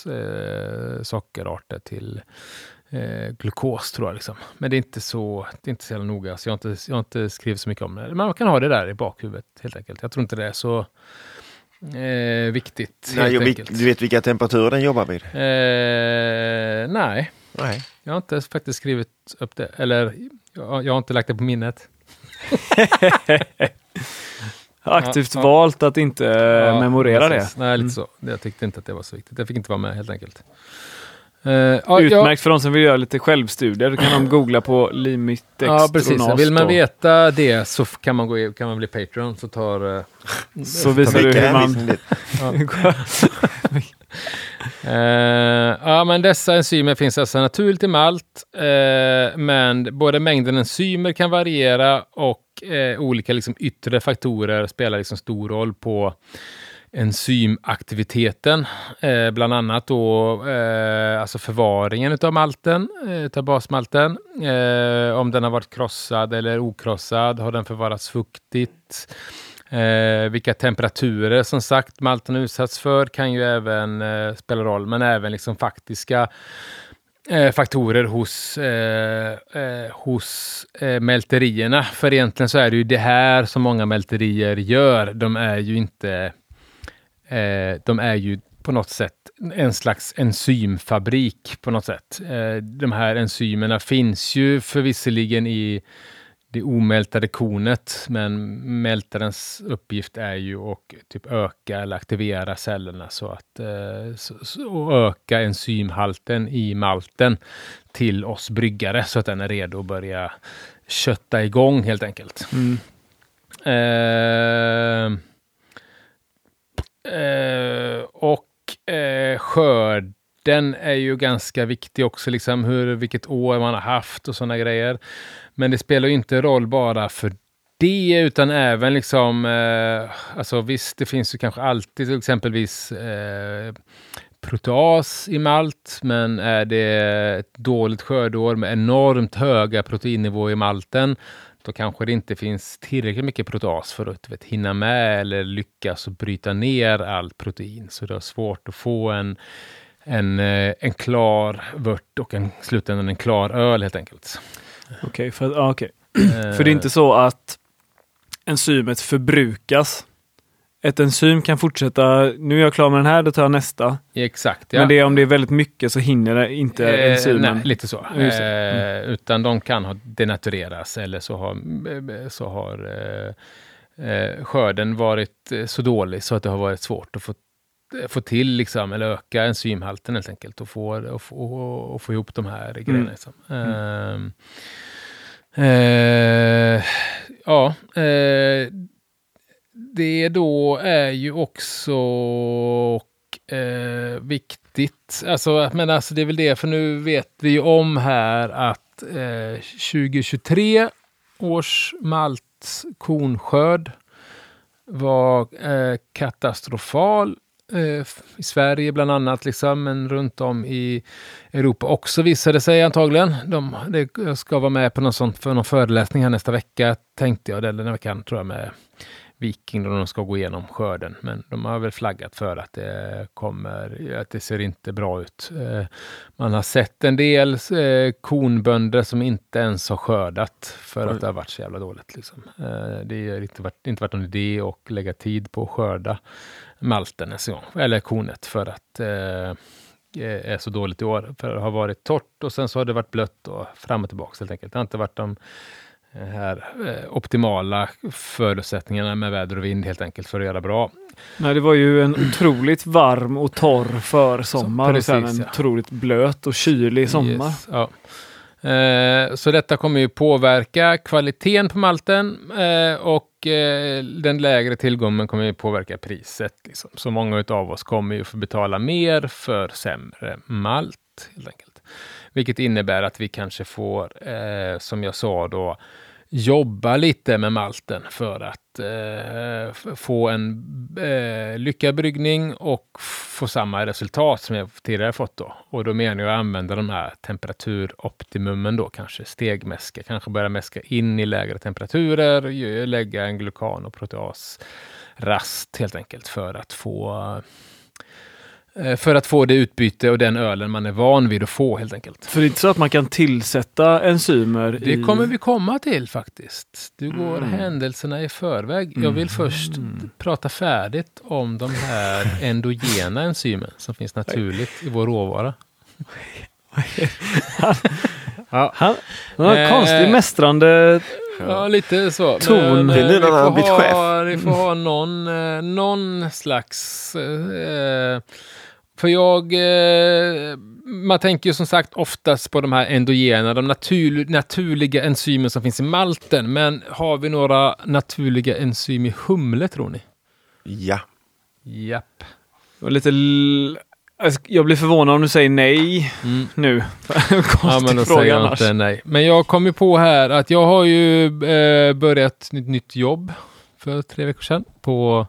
eh, sockerarter till glukos tror jag. Liksom. Men det är inte så, det är inte så jävla noga, så jag har, inte, jag har inte skrivit så mycket om det. Man kan ha det där i bakhuvudet helt enkelt. Jag tror inte det är så eh, viktigt. Nej, enkelt. du vet vilka temperaturer den jobbar vid? Eh, nej, Nej. jag har inte faktiskt skrivit upp det. Eller jag, jag har inte lagt det på minnet. (laughs) Aktivt Ja, valt att inte Ja, memorera precis. det. Nej, lite Mm. så. Jag tyckte inte att det var så viktigt. Jag fick inte vara med helt enkelt. Eh, ja, ja, Utmärkt för de som vill göra lite självstudier. Då kan de googla på limit ja, precis. Vill man veta det så kan man, gå i, kan man bli Patreon. Så tar... eh, (laughs) Så visar du hur man... dit? (laughs) (laughs) Eh, ja, men dessa enzymer finns alltså naturligt i malt, men både mängden enzymer kan variera och olika liksom, yttre faktorer spelar liksom stor roll på enzymaktiviteten. Eh, bland annat då eh, alltså förvaringen av malten, eh, utav basmalten. Eh, om den har varit krossad eller okrossad, har den förvarats fuktigt? Eh, vilka temperaturer som sagt malten utsatts för kan ju även eh, spela roll, men även liksom faktiska eh, faktorer hos, eh, eh, hos eh, mälterierna. För egentligen så är det ju det här som många mälterier gör. De är ju inte, de är ju på något sätt en slags enzymfabrik på något sätt. de här enzymerna finns ju förvisserligen i det omältade kornet, men mältarens uppgift är ju att typ öka eller aktivera cellerna så att eh, så, och öka enzymhalten i malten till oss bryggare så att den är redo att börja kötta igång helt enkelt. Mm. Eh, eh, och eh, skörden är ju ganska viktig också, liksom hur, vilket år man har haft och sådana grejer. Men det spelar ju inte roll bara för det, utan även liksom, eh, alltså visst, det finns ju kanske alltid exempelvis eh, proteas i malt, men är det ett dåligt skördeår med enormt höga proteinnivåer i malten, då kanske det inte finns tillräckligt mycket proteas för att vet, hinna med eller lyckas bryta ner allt protein. Så det är svårt att få en, en, eh, en klar vört och en slutändan en klar öl helt enkelt. Okej, okay, för, okay. för det är inte så att enzymet förbrukas. Ett enzym kan fortsätta, nu är jag klar med den här, då tar jag nästa. Exakt. Ja. Men det, om det är väldigt mycket så hinner det inte eh, enzymen. Nej, lite så. Eh, mm. Utan de kan ha denatureras eller så har, så har eh, eh, skörden varit så dålig så att det har varit svårt att få få till liksom, eller öka enzymhalten helt enkelt och få, och få, och få ihop de här grejerna. Mm. Liksom. Mm. Uh, uh, ja, uh, det då är ju också eh, viktigt, alltså, men alltså det är väl det, för nu vet vi ju om här att eh, 2023 års maltkornskörd var eh, katastrofal Eh, i Sverige bland annat, liksom, men runt om i Europa också visade sig antagligen. De, det, jag ska vara med på någon, sånt, för någon föreläsning här nästa vecka, tänkte jag, eller den veckan tror jag med Viking då de ska gå igenom skörden. Men de har väl flaggat för att det kommer, att det ser inte bra ut. Eh, man har sett en del eh, konbönder som inte ens har skördat för att det har varit så jävla dåligt. Liksom. Det har inte varit, inte varit någon idé att lägga tid på att skörda malten ens gång, eller kornet, för att eh, är så dåligt i år. För det har varit torrt och sen så har det varit blött och fram och tillbaka helt enkelt. Det har inte varit de eh, här eh, optimala förutsättningarna med väder och vind helt enkelt för att göra bra. Nej, det var ju en otroligt varm och torr försommar och sen en ja. otroligt blöt och kylig sommar. Yes, ja. Eh, så detta kommer ju påverka kvaliteten på malten eh, och eh, den lägre tillgången kommer ju påverka priset. Liksom. Så många av oss kommer ju få betala mer för sämre malt. helt enkelt. Vilket innebär att vi kanske får, eh, som jag sa då, jobba lite med malten för att eh, få en eh, lyckad bryggning och få samma resultat som jag tidigare fått då. Och då menar jag att använda de här temperaturoptimumen då kanske stegmäska, kanske börja mäska in i lägre temperaturer, lägga en glukan och proteasrast helt enkelt för att få Eh, för att få det utbyte och den ölen man är van vid att få helt enkelt. För det är inte så att man kan tillsätta enzymer? Det i... kommer vi komma till faktiskt. Du går mm. händelserna i förväg. Jag vill mm. först mm. prata färdigt om de här (laughs) endogena enzymen som finns naturligt i vår råvara. (laughs) ja. Han, han eh, konstig mästrande Ja, lite så. Ton. det är nu när han har blivit chef. Vi får ha någon, eh, någon slags eh, för jag, eh, man tänker ju som sagt oftast på de här endogena, de natur, naturliga enzymen som finns i malten. Men har vi några naturliga enzym i humle tror ni? Ja. Japp. Och lite alltså, jag blir förvånad om du säger nej mm. nu. (laughs) ja, men då säger jag annars. inte nej. Men jag kom ju på här att jag har ju eh, börjat ett nytt jobb för tre veckor sedan på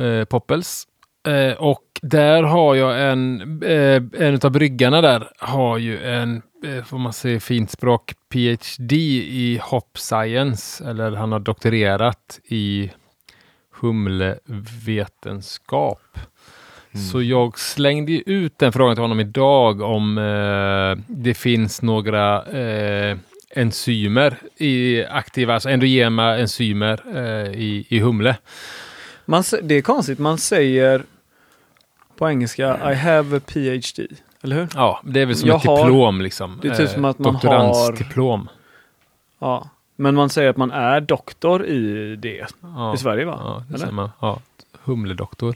eh, Poppels. Eh, och där har jag en, eh, en av bryggarna där har ju en, eh, får man säga fint språk, PhD i Hop Science. Eller han har doktorerat i humlevetenskap. Så jag slängde ut den frågan till honom idag om eh, det finns några eh, enzymer i aktiva, alltså endogena enzymer eh, i, i humle. Man, det är konstigt, man säger på engelska I have a PhD, eller hur? Ja, det är väl som Jag ett har- diplom liksom. det är typ som att man doktorandsdiplom. Ja. Men man säger att man är doktor i det Ja. i Sverige va? Ja, det Eller? säger man. Ja, humledoktor.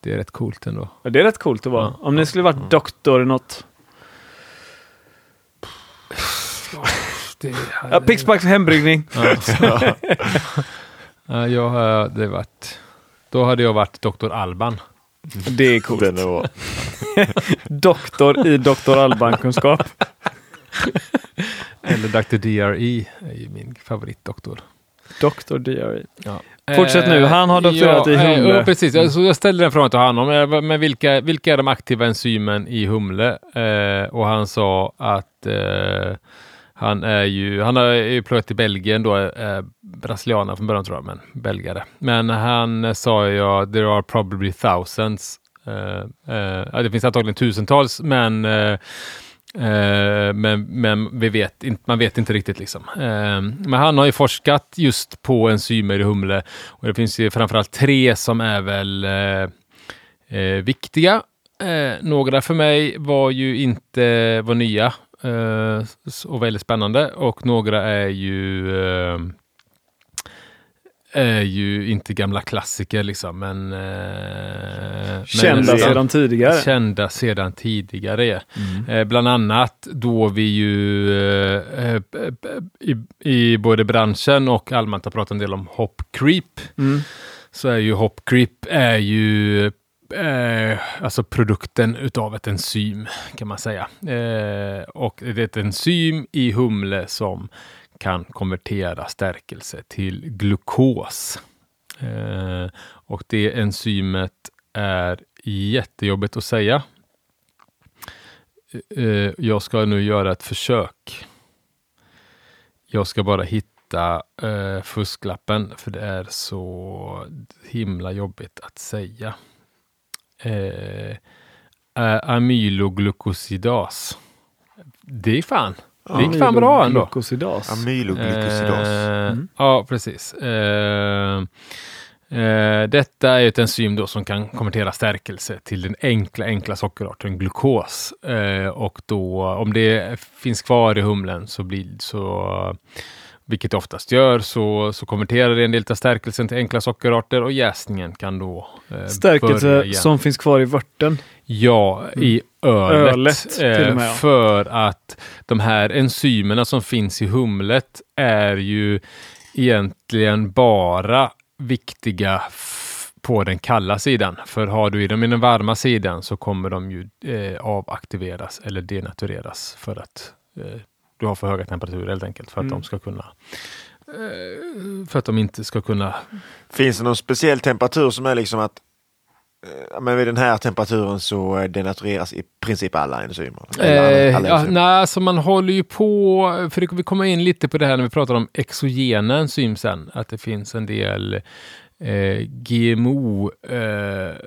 Det är rätt coolt ändå. Ja, Det är rätt coolt att vara. Ja. Om ni skulle varit doktor i något. Det, Ja, Pixbacks hembryggning. Ja. ja, (laughs) jag hade varit... Då hade jag varit doktor Alban. Det är coolt. Den är bra. (laughs) Doktor i (laughs) doktor Alban-kunskap. Eller Dr. DRE är ju min favoritdoktor. Doktor DRE. Ja. Fortsätt nu. Han har doktorerat i eh, humle. Ja, precis. Mm. Så jag ställde den frågan till honom. eh, Men vilka, vilka är de aktiva enzymen i humle? Eh, och han sa att eh, han är ju, han har ju pluggat i Belgien då, eh, brasilianare från början tror jag, men belgare. Men han sa ju ja, there are probably thousands. Eh, eh, det finns antagligen tusentals, men eh, Eh, men, men vi vet inte, man vet inte riktigt. Liksom. Eh, men han har ju forskat just på enzymer i humle och det finns ju framförallt tre som är väl eh, eh, viktiga. Eh, några för mig var ju inte var nya och väldigt spännande och några är ju eh, är ju inte gamla klassiker liksom, men... Eh, Kända men, sedan tidigare. Kända sedan tidigare. ja. Eh, bland annat då vi ju eh, eh, i, i både branschen och allmänt har pratat en del om hop creep. Mm. Så är ju hop creep är ju eh, alltså produkten utav ett enzym kan man säga. Eh, och det är ett enzym i humle som kan konvertera stärkelse till glukos. Eh, och det enzymet är jättejobbigt att säga. Eh, jag ska nu göra ett försök. Jag ska bara hitta eh, fusklappen för det är så himla jobbigt att säga. Eh, eh, amyloglukosidas. Det gick fan. Det gick fan bra ändå. Glukosidas. Amyloglykosidas. Eh, Ja, precis. Eh, eh, detta är ett enzym då som kan konvertera stärkelse till den enkla, enkla sockerarten glukos. Eh, och då, om det finns kvar i humlen så blir så vilket det oftast gör, så, så konverterar det en del av stärkelsen till enkla sockerarter och jäsningen kan då eh, Stärkelse som finns kvar i vörten. Ja, i ölet. Ölet, eh, med, ja. För att de här enzymerna som finns i humlet är ju egentligen bara viktiga på den kalla sidan. För har du i dem i den varma sidan så kommer de ju eh, avaktiveras eller denatureras för att eh, du har för höga temperaturer helt enkelt. För att Mm. de ska kunna eh, för att de inte ska kunna Finns det någon speciell temperatur som är liksom att eh, men vid den här temperaturen så eh, denatureras i princip alla enzymer? Eh, alla ja, enzymer. nej, alltså man håller ju på, för det- vi kommer in lite på det här när vi pratar om exogena enzym sen, att det finns en del eh, GMO, eh,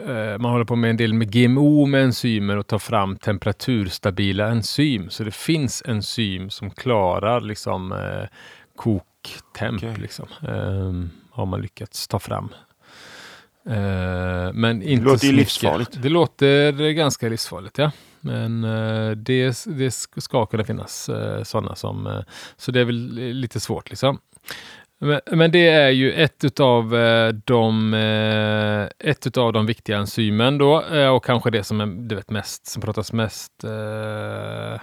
eh, man håller på med en del med GMO med enzymer och tar fram temperaturstabila enzym. Så det finns enzym som klarar liksom eh, koktemp, Okej. liksom, eh, har man lyckats ta fram. Eh, men inte låter ju livsfarligt. Det låter ganska livsfarligt, ja. Men eh, det, det ska kunna finnas sådana som... Så det är väl lite svårt liksom. Men, men det är ju ett utav eh, de, eh, ett utav de viktiga enzymen då eh, och kanske det som är, du vet, mest, som pratas mest eh,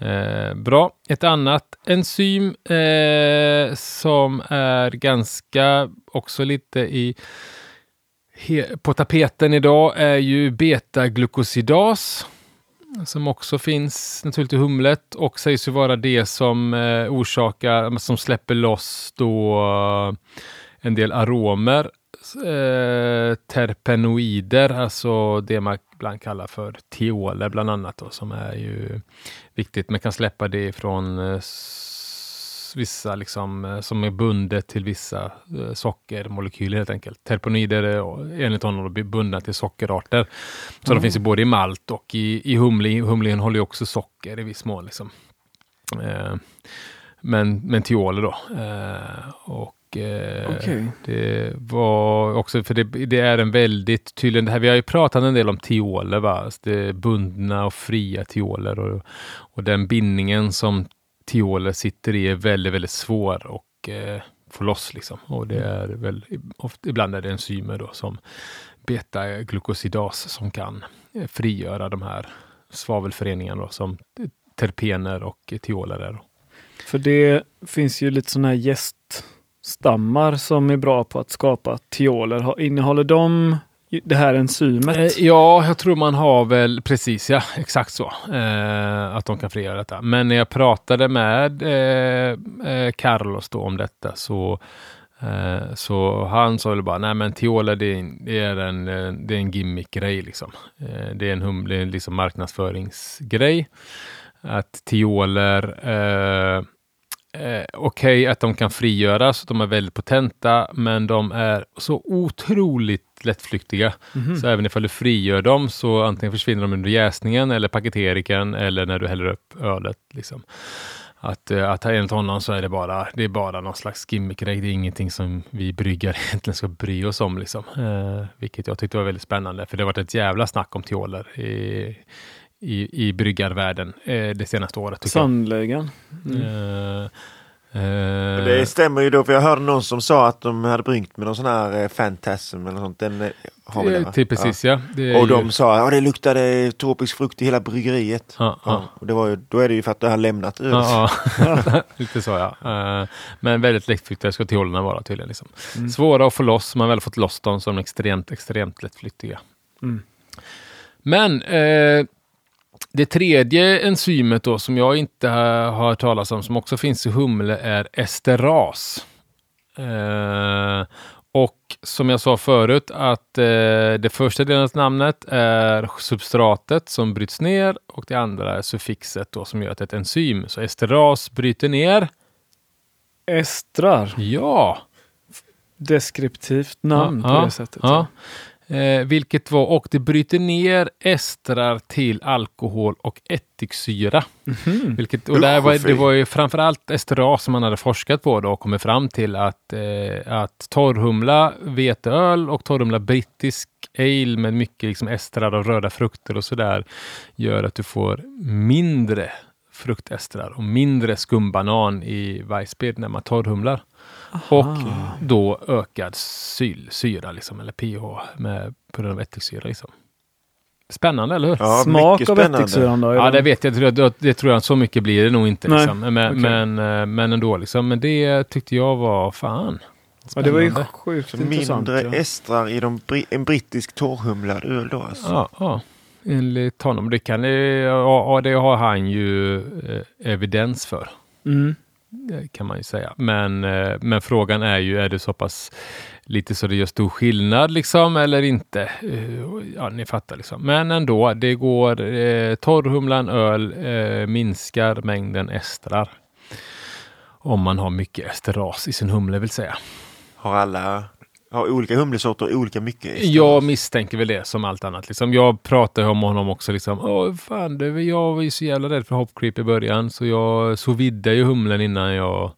Eh, bra. Ett annat enzym eh, som är ganska också lite i på tapeten idag är ju betaglukosidas som också finns naturligt i humlet och sägs ju vara det som eh, orsakar, som släpper loss då eh, en del aromer, eh, terpenoider, alltså det man ibland kallar för teoler bland annat då, som är ju viktigt. Man kan släppa det från eh, vissa liksom, eh, som är bundet till vissa eh, sockermolekyler helt enkelt. Terpenoider är enligt honom bundna till sockerarter. Så Mm. de finns ju både i malt och i, i humle. Humle innehåller ju också socker i viss mån. Liksom. Eh, men, men tioler då. Eh, och eh, Okej. det var också, för det, det är en väldigt tydlig, det här, vi har ju pratat en del om tioler, va? Alltså det bundna och fria tioler och, och den bindningen som tioler sitter i är väldigt, väldigt svår och eh, få loss liksom. Och det är väl, ofta, ibland är det enzymer då som beta-glukosidas som kan eh, frigöra de här svavelföreningarna då, som terpener och tioler är. Då. För det finns ju lite sådana här gäststammar som är bra på att skapa tioler. Innehåller de det här enzymet? Eh, ja, jag tror man har väl precis, ja, exakt så. Eh, att de kan frigöra detta. Men när jag pratade med eh, eh Carlos då om detta så, eh, så han sa väl bara, nej men Tiola det är, en- det är en, eh, det är en gimmick-grej liksom. Eh, det är en, hum, det är en liksom marknadsföringsgrej. Att tioler eh, Eh, Okej att de kan frigöras, de är väldigt potenta, men de är så otroligt lättflyktiga. Mhm. Så även ifall du frigör dem så antingen försvinner de under jäsningen eller paketeringen eller när du häller upp ölet. Liksom. Att, eh, att enligt honom så är det bara, det är bara någon slags gimmick-grej. Det är ingenting som vi bryggare (laughs) egentligen ska bry oss om. Liksom. Eh, vilket jag tyckte var väldigt spännande, för det har varit ett jävla snack om tioler i, i, i bryggarvärlden eh, det senaste året. Sannerligen. Mm. Eh, Det stämmer ju då, för jag hörde någon som sa att de hade bryggt med någon sån här eh, Fantasm eller något sånt. Den eh, har vi va? till precis ja. Ja. Och de ju, sa att det luktade tropisk frukt i hela bryggeriet. ja, ja. Ja. Och det var ju, då är det ju för att det har lämnat öl. Ja, ja. (laughs) (laughs) lite så ja. Eh, men väldigt lättflyktiga ska tiolerna vara tydligen. Liksom. Mm. Svåra att få loss, man har väl fått loss dem som extremt, extremt lättflyktiga. Mm. Men eh, det tredje enzymet då som jag inte har hört talas om, som också finns i humle, är esteras. Eh, och som jag sa förut att eh, det första delen av namnet är substratet som bryts ner och det andra är suffixet då som gör att det är ett enzym. Så esteras bryter ner. Estrar. Ja! Deskriptivt namn ja, på det sättet. Ja. Eh, vilket var, och det bryter ner estrar till alkohol och ättiksyra. Mhm. Vilket, och där var, det var ju framförallt esteras som man hade forskat på då och kommit fram till att, eh, att torrhumla veteöl och torrhumla brittisk ale med mycket liksom estrar av röda frukter och sådär gör att du får mindre fruktestrar och mindre skumbanan i Weissbier när man torrhumlar. Och då ökad syl, syra, liksom, eller pH med, på grund av ättiksyra. Liksom. Spännande, eller hur? Ja, Smak av ättiksyran då? Ja, det vet jag. Det, det, det tror jag, så mycket blir det nog inte. Nej, Liksom. Men, okej. men, eh, men ändå, liksom. Men det tyckte jag var fan. Ja, det var ju sjukt Så intressant. mindre ja. estrar i de, en brittisk torrhumlad öl då alltså. Ja, ja. Enligt honom. Det, kan, ja, det har han ju eh, evidens för. Mm. Det kan man ju säga. Men, eh, men frågan är ju, är det så pass lite så det gör stor skillnad liksom eller inte? Eh, Ja, ni fattar liksom. Men ändå, det går, eh, torrhumlan öl eh, minskar mängden estrar. Om man har mycket esteras i sin humle vill säga. Har alla, har olika humlesorter olika mycket ester? Jag misstänker väl det som allt annat. Liksom. Jag pratade om honom också. Liksom, Åh, fan, det, jag var ju så jävla rädd för hopcreep i början så jag så vidde ju humlen innan jag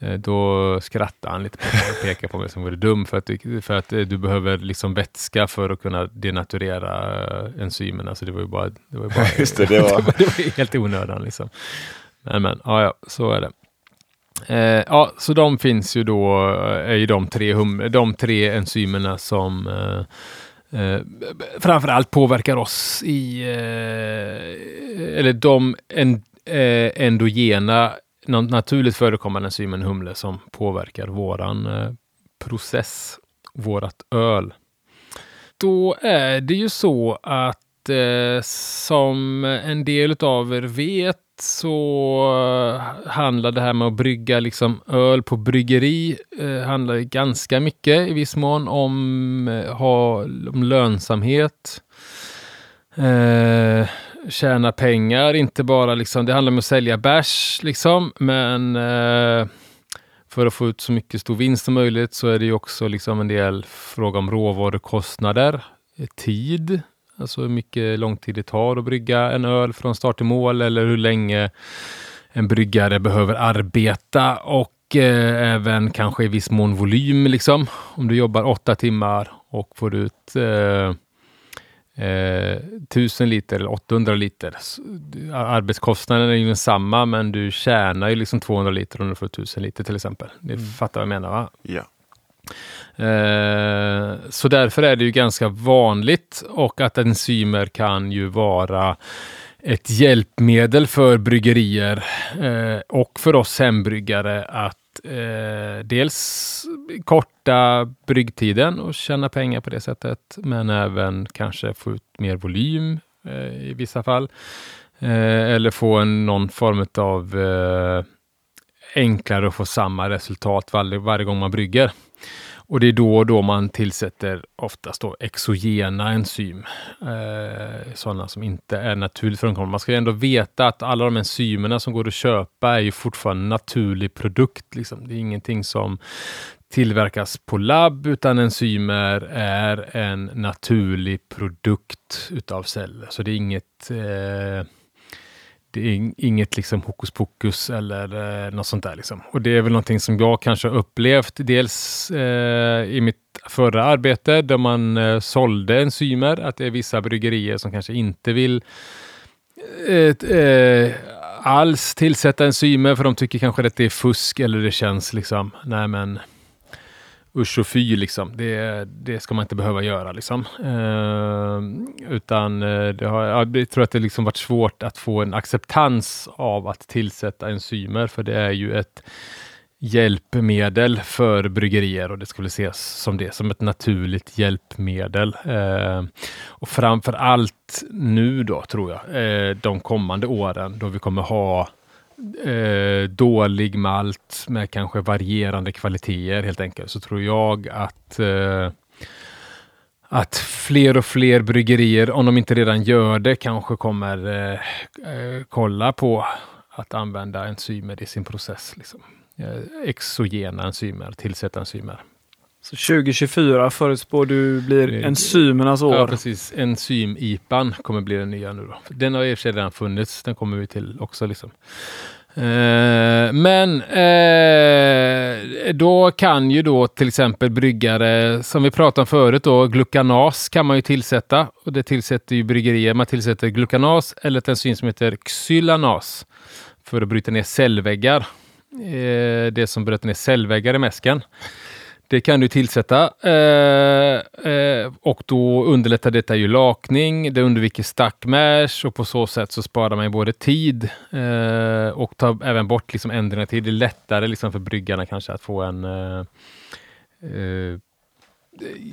eh, då skrattade han lite på mig och pekade på mig som vore dum för att, för att eh, du behöver liksom vätska för att kunna denaturera eh, enzymerna. Så det var ju bara, det var ju bara, (laughs) Just det, det var- (laughs) det var ju helt onödan. Liksom. Men, men ja, ja, så är det. Eh, ja, så de finns ju då, eh, är ju de tre, hum, de tre enzymerna som eh, eh, framförallt påverkar oss i, eh, eller de en, eh, endogena, naturligt förekommande enzymen humle som påverkar våran eh, process, vårat öl. Då är det ju så att eh, som en del av er vet så eh, handlar det här med att brygga liksom öl på bryggeri eh, handlar ganska mycket i viss mån om, eh, ha, om lönsamhet. Eh, tjäna pengar, inte bara liksom, det handlar om att sälja bärs liksom, men eh, för att få ut så mycket stor vinst som möjligt så är det ju också liksom en del fråga om råvarukostnader, eh, tid, alltså hur mycket lång tid det tar att brygga en öl från start till mål eller hur länge en bryggare behöver arbeta och eh, även kanske i viss mån volym. Liksom. Om du jobbar åtta timmar och får ut eh, eh, 1000 liter eller 800 liter. Arbetskostnaden är ju densamma men du tjänar ju liksom 200 liter om du får 1000 liter till exempel. Ni mm. fattar vad jag menar va? Ja. Eh, så därför är det ju ganska vanligt och att enzymer kan ju vara ett hjälpmedel för bryggerier eh, och för oss hembryggare att eh, dels korta bryggtiden och tjäna pengar på det sättet, men även kanske få ut mer volym i vissa fall. Eller få en, någon form av enklare att få samma resultat varje, varje gång man brygger. Och det är då och då man tillsätter oftast då exogena enzym. Eh, sådana som inte är naturligt förekommande. Man ska ändå veta att alla de enzymerna som går att köpa är ju fortfarande en naturlig produkt. Liksom. Det är ingenting som tillverkas på labb, utan enzymer är en naturlig produkt utav celler. Så det är inget eh, det är inget liksom hokus pokus eller eh, något sånt där. Liksom. Och det är väl någonting som jag kanske har upplevt dels eh, i mitt förra arbete där man eh, sålde enzymer, att det är vissa bryggerier som kanske inte vill eh, eh, alls tillsätta enzymer för de tycker kanske att det är fusk eller det känns liksom, nej men usch och fy liksom. Det, det ska man inte behöva göra liksom. Eh, utan eh, det har, jag tror att det liksom varit svårt att få en acceptans av att tillsätta enzymer, för det är ju ett hjälpmedel för bryggerier och det skulle ses som det, som ett naturligt hjälpmedel. Eh, och framför allt nu då, tror jag, eh, de kommande åren då vi kommer ha eh, dålig malt med kanske varierande kvaliteter helt enkelt, så tror jag att eh, att fler och fler bryggerier, om de inte redan gör det, kanske kommer eh, eh kolla på att använda enzymer i sin process. Liksom. Eh, exogena enzymer, tillsätta enzymer. Så 2024 förutspår du blir enzymernas år? Ja, precis. Enzym-IPAN kommer bli den nya nu då. Den har i och för sig redan funnits. Den kommer vi till också. Liksom. Eh, men eh, då kan ju då till exempel bryggare, som vi pratade om förut, då, glukanas kan man ju tillsätta. Och det tillsätter ju bryggerier. Man tillsätter glukanas eller ett enzym som heter xylanas för att bryta ner cellväggar. Eh, det som bryter ner cellväggar i mäsken. Det kan du tillsätta eh, eh, och då underlättar detta ju lakning, det undviker stackmash och på så sätt så sparar man både tid eh, och tar även bort liksom ändringar tid. Det är lättare liksom för bryggarna kanske att få en eh, eh,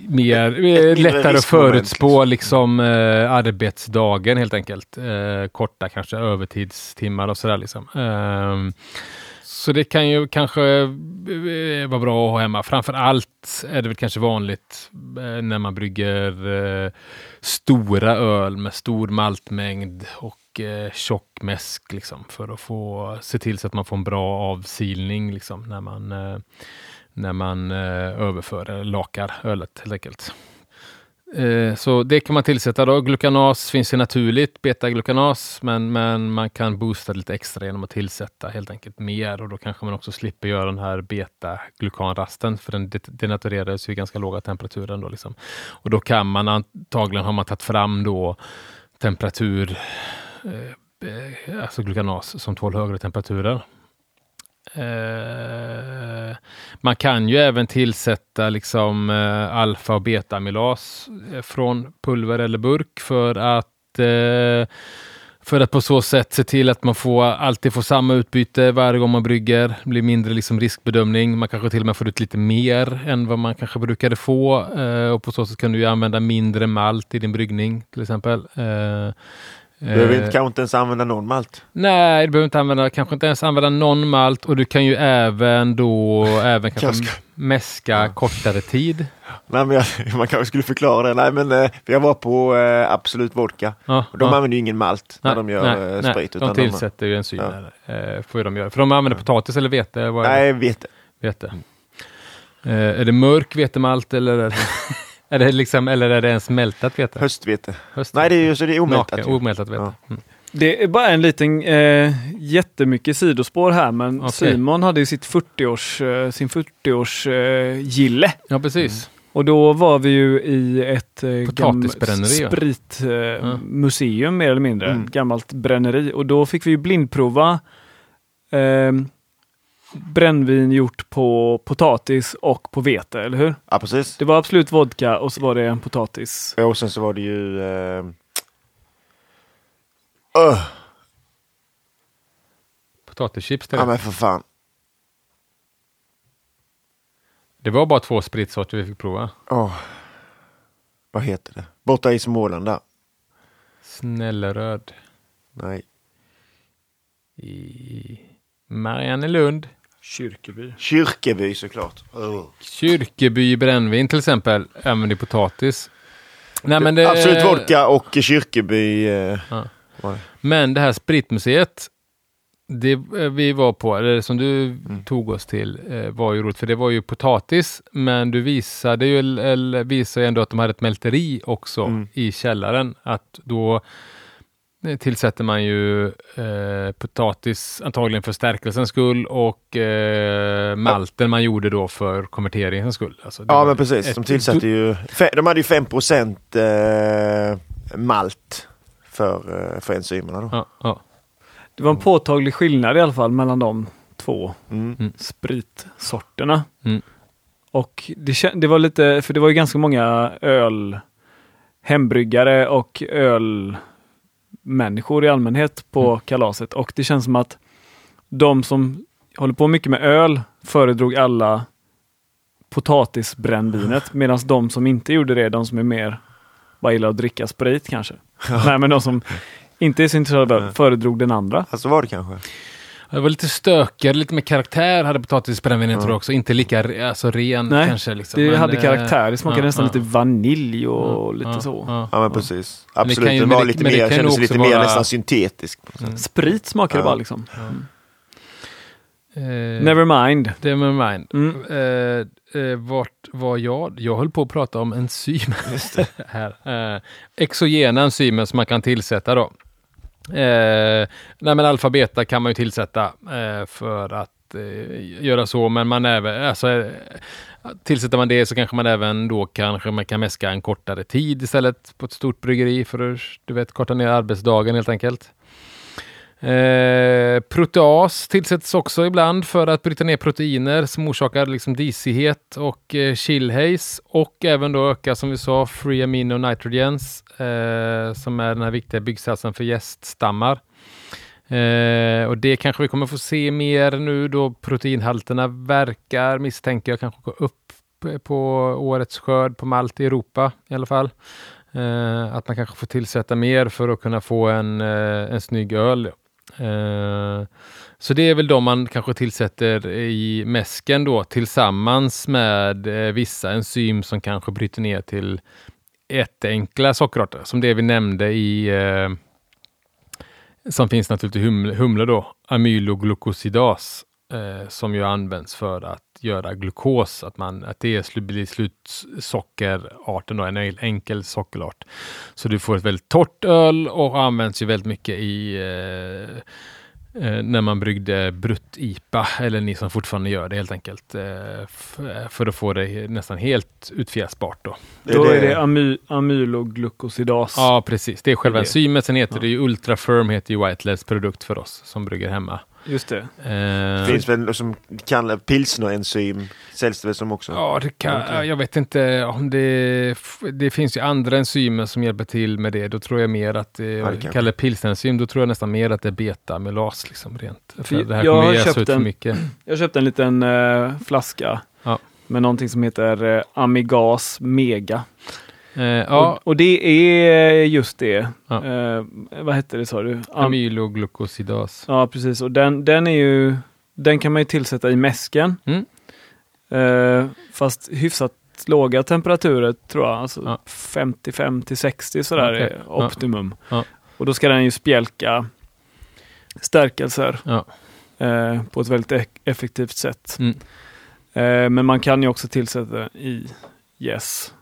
mer, ett, lättare att förutspå liksom, eh, arbetsdagen helt enkelt. korta kanske övertidstimmar och sådär. Liksom. Så det kan ju kanske eh, vara bra att ha hemma. Framför allt är det väl kanske vanligt eh, när man brygger eh, stora öl med stor maltmängd och tjock mäsk liksom, för att få se till så att man får en bra avsilning liksom, när man, när man överför eller lakar ölet helt enkelt. Eh, så det kan man tillsätta då. Glukanas finns ju naturligt, betaglukanas, men, men man kan boosta lite extra genom att tillsätta helt enkelt mer och då kanske man också slipper göra den här betaglukanrasten för den denatureras ju ganska låga temperaturer. Då liksom. Och då kan man antagligen, har man tagit fram då temperatur, eh, eh alltså glukanas som tål högre temperaturer. Eh, man kan ju även tillsätta liksom eh, alfa och beta-amylas eh, från pulver eller burk för att eh, för att på så sätt se till att man får, alltid får samma utbyte varje gång man brygger. Det blir mindre liksom riskbedömning. Man kanske till och med får ut lite mer än vad man kanske brukade få. Eh, och på så sätt kan du använda mindre malt i din bryggning till exempel. Eh, du behöver inte, Eh, kanske inte ens använda någon malt. Nej, du behöver inte använda, kanske inte ens använda någon malt och du kan ju även då även kanske mäska kortare tid. Nej, men jag, man kanske skulle förklara det. Nej, men eh, jag var på eh, Absolut Vodka. Ja, Och de ja. använder ju ingen malt när de gör nej, eh, nej, sprit. de utan tillsätter ju enzymer. Eh, får de göra. För de använder potatis eller vete. Vad nej, jag vet det. vete. Eh, är det mörk vetemalt eller (laughs) är det, liksom, eller är det en smältat vete? Höstvete. Höst- Nej, det är ju så det är omältat. Naken, ju. omältat vete. Ja. Mm. Det är bara en liten eh, jättemycket sidospår här, men Okej. Simon hade ju sitt 40-års, eh, sin 40-års eh, gille. Ja, precis. Och då var vi ju i ett eh, spritmuseum eh, museum, mer eller mindre. Mm. Gammalt bränneri. Och då fick vi ju blindprova eh, brännvin gjort på potatis och på vete, eller hur? Ja, precis. Det var absolut vodka och så var det en potatis. Och sen så var det ju... Öh, Potatischips. till ja, det. men för fan. Det var bara två spritsorter vi fick prova. Åh. Vad heter det? Borta i Småland där. Snälleröd Nej. i Mariannelund. Kyrkeby. Kyrkeby såklart. Oh. Kyrkeby brännvin till exempel använder potatis. Nej, men det, Absolut vodka och Kyrkeby. Eh, Ja. Men det här spritmuseet det eh, vi var på, eller som du Mm. tog oss till, eh, var ju roligt för det var ju potatis, men du visade ju, eller visade ju ändå att de hade ett mälteri också Mm. i källaren. Att då tillsätter man ju eh, potatis antagligen för stärkelsens skull och eh, malten man gjorde då för konverteringens skull. Alltså, Ja men precis, ett- de tillsatte ju, de hade ju 5 eh, malt för, eh, för enzymerna då. Ja, ja. Det var en påtaglig skillnad i alla fall mellan de två Mm. spritsorterna. Mm. Och det, kän- det var lite, för det var ju ganska många öl hembryggare och ölmänniskor i allmänhet på Mm. kalaset. Och det känns som att de som håller på mycket med öl föredrog alla potatisbrännvinet medan de som inte gjorde det, de som är mer bara gillar att dricka sprit kanske. Nej, men de som inte är så intresserade av öl, föredrog den andra. Alltså var det kanske. Det var lite stökigare, lite mer karaktär hade potatisbrännvinet Ja. tror jag också. Inte lika alltså, ren Nej, kanske. Liksom. Det Men, hade eh, karaktär, det smakade ja, nästan ja. lite vanilj och Ja, lite ja, så. ja. Ja men precis. det Absolut, kan ju- den men var det- lite men det mer, kan ju kändes lite mer vara- nästan syntetisk. Mm. Sprit smakade Ja. bara liksom. Eh, Never mind. Never mind. Mm. Eh, eh, vart var jag? Jag höll på att prata om enzymer. (laughs) här. Eh, exogena enzymer som man kan tillsätta då. Eh, nej men alfabeta kan man ju tillsätta eh, för att eh, göra så, men man även, alltså, eh, tillsätter man det så kanske man även då kanske man kan mäska en kortare tid istället på ett stort bryggeri för att du vet, korta ner arbetsdagen helt enkelt. Eh, proteas tillsätts också ibland för att bryta ner proteiner som orsakar liksom disighet och eh, chillhaze och även då öka som vi sa free amino nitrogens eh, som är den här viktiga byggsatsen för gäststammar. Eh, och det kanske vi kommer få se mer nu då proteinhalterna verkar, misstänker jag, kanske gå upp på årets skörd på malt i Europa i alla fall. Eh, att man kanske får tillsätta mer för att kunna få en, eh, en snygg öl. Eh, så det är väl de man kanske tillsätter i mäsken då tillsammans med eh, vissa enzym som kanske bryter ner till ett enkla sockerarter som det vi nämnde i eh, som finns naturligt i humle, humle då, amyloglukosidas eh, som ju används för att göra glukos, att, man, att det slu- blir slutsockerarten, då, en el- enkel sockerart. Så du får ett väldigt torrt öl och används ju väldigt mycket i eh, eh, när man bryggde brutt-IPA, eller ni som fortfarande gör det helt enkelt, eh, för att få det nästan helt utfjäsbart. Då. Det Då är är det- detamy amyloglukosidas. Ja, precis. Det är själva Det är det. enzymet. Sen heter Ja. det ju Ultrafirm, heter ju Whitelabs produkt för oss som brygger hemma. Just det. Det Eh, finns väl som kallar pilsnerenzym, säljs det väl som också? Ja, det kan, jag vet inte om det... Det finns ju andra enzymer som hjälper till med det. Då tror jag mer att det kanske. kallar pilsnerenzym, då tror jag nästan mer att det är beta-amylas liksom rent. För det här jag kommer har jäsa köpt ut för en- mycket. (clears throat) Jag köpte en liten eh, flaska Ja. med någonting som heter eh, Amigas Mega. Eh, ja, Och, och det är just det. Ja. Eh, vad hette det sa du? Am- amyloglukosidas. Ja, precis. Och den, den är ju, den kan man ju tillsätta i mäsken. Mm. Eh, fast hyfsat låga temperaturer tror jag. Alltså Ja. 55 till 60 sådär Okej. är optimum. Ja. Och då ska den ju spjälka stärkelser Ja. eh, på ett väldigt e- effektivt sätt. Mm. Eh, men man kan ju också tillsätta i yes.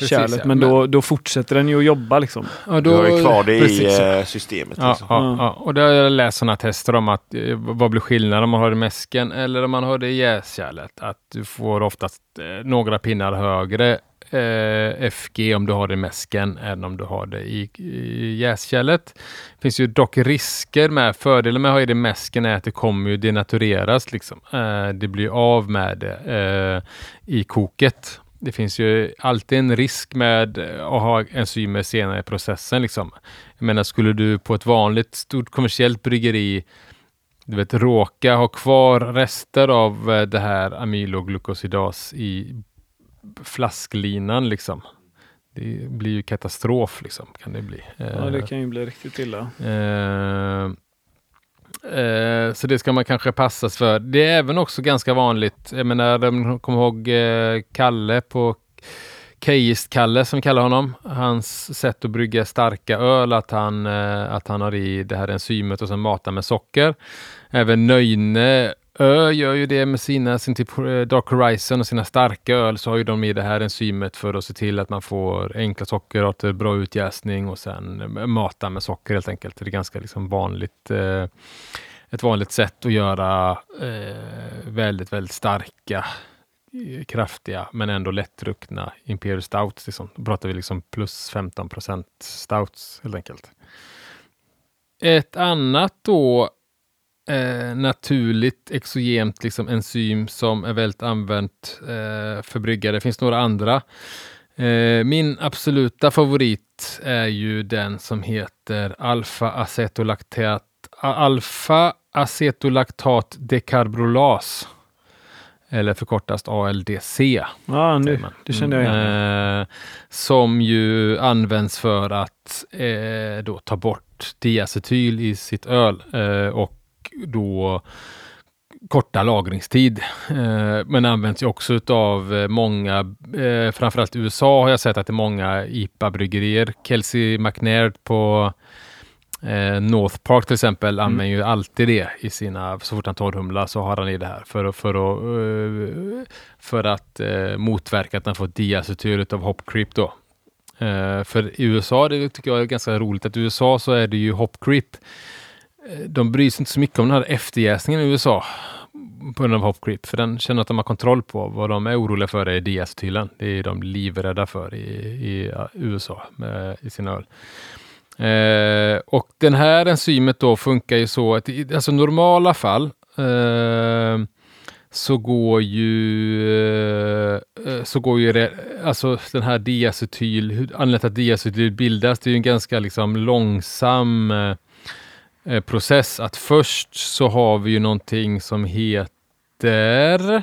Precis, Kärlet, ja. men, Men- då, då fortsätter den ju att jobba liksom. Ja, Du har ju kvar det precis, i eh, systemet. Ja, Liksom. ja, Ja. och det har jag läst sådana tester om att eh, vad blir skillnaden om man har det i mäsken eller om man har det i jäskärlet? Att du får oftast eh, några pinnar högre eh, FG om du har det i mäsken än om du har det i, i jäskärlet. Det finns ju dock risker med, fördelen med att ha det i mäsken är att det kommer ju denatureras liksom. Eh, det blir av med det eh, i koket. Det finns ju alltid en risk med eh, att ha enzymer senare i processen. Liksom. Jag menar, skulle du på ett vanligt stort kommersiellt bryggeri du vet, råka ha kvar rester av eh, det här amyloglukosidas i flasklinan liksom. Det blir ju katastrof liksom, kan det bli. Ja, Eh, det kan ju bli riktigt illa. Eh, eh, så det ska man kanske passas för. Det är även också ganska vanligt, jag menar, om kommer ihåg eh, Kalle på Keist-Kalle som vi kallar honom. Hans sätt att brygga starka öl, att han, eh, att han har i det här enzymet och sen matar med socker. Även Nöjne Ö gör ju det med sina, sin typ eh, Dark Horizon och sina starka öl så har ju de i det här enzymet för att se till att man får enkla sockerarter, bra utjäsning och sen eh, mata med socker helt enkelt. Det är ganska liksom vanligt, eh, ett vanligt sätt att göra eh, väldigt, väldigt starka, eh, kraftiga men ändå lättdruckna Imperial Stouts. Liksom. Då pratar vi liksom plus 15 procent Stouts helt enkelt. Ett annat då eh, naturligt exogent liksom, enzym som är väldigt använt eh, för bryggare. Det finns några andra. Eh, min absoluta favorit är ju den som heter alfa-acetolaktat alfa-acetolaktat dekarbrolas. Eller förkortas ALDC. Ja, nu, säger man. det kände jag igen. Eh, som ju används för att eh, då ta bort diacetyl i sitt öl eh, och då korta lagringstid. Eh, men används ju också av eh, många, eh, framförallt i USA har jag sett att det är många IPA-bryggerier. Kelsey McNaird på North Park till exempel använder ju alltid det i sina, så fort han torrhumlar så har han i det här för, att- för att, för att motverka att han får diacetyl av hop creep då. För i USA, det tycker jag är ganska roligt, att i USA så är det ju hop creep. Eh, de bryr sig inte så mycket om den här efterjäsningen i USA på grund av hop creep, för den känner att de har kontroll på. Vad de är oroliga för är diacetylen. Det är de livrädda för i, i USA med, i sin öl. Eh, och den här enzymet då funkar ju så att i alltså normala fall eh, så går ju, eh, eh så går ju det, alltså den här diacetyl, anledningen till att diacetyl bildas, det är ju en ganska liksom långsam eh, eh, process. Att först så har vi ju någonting som heter,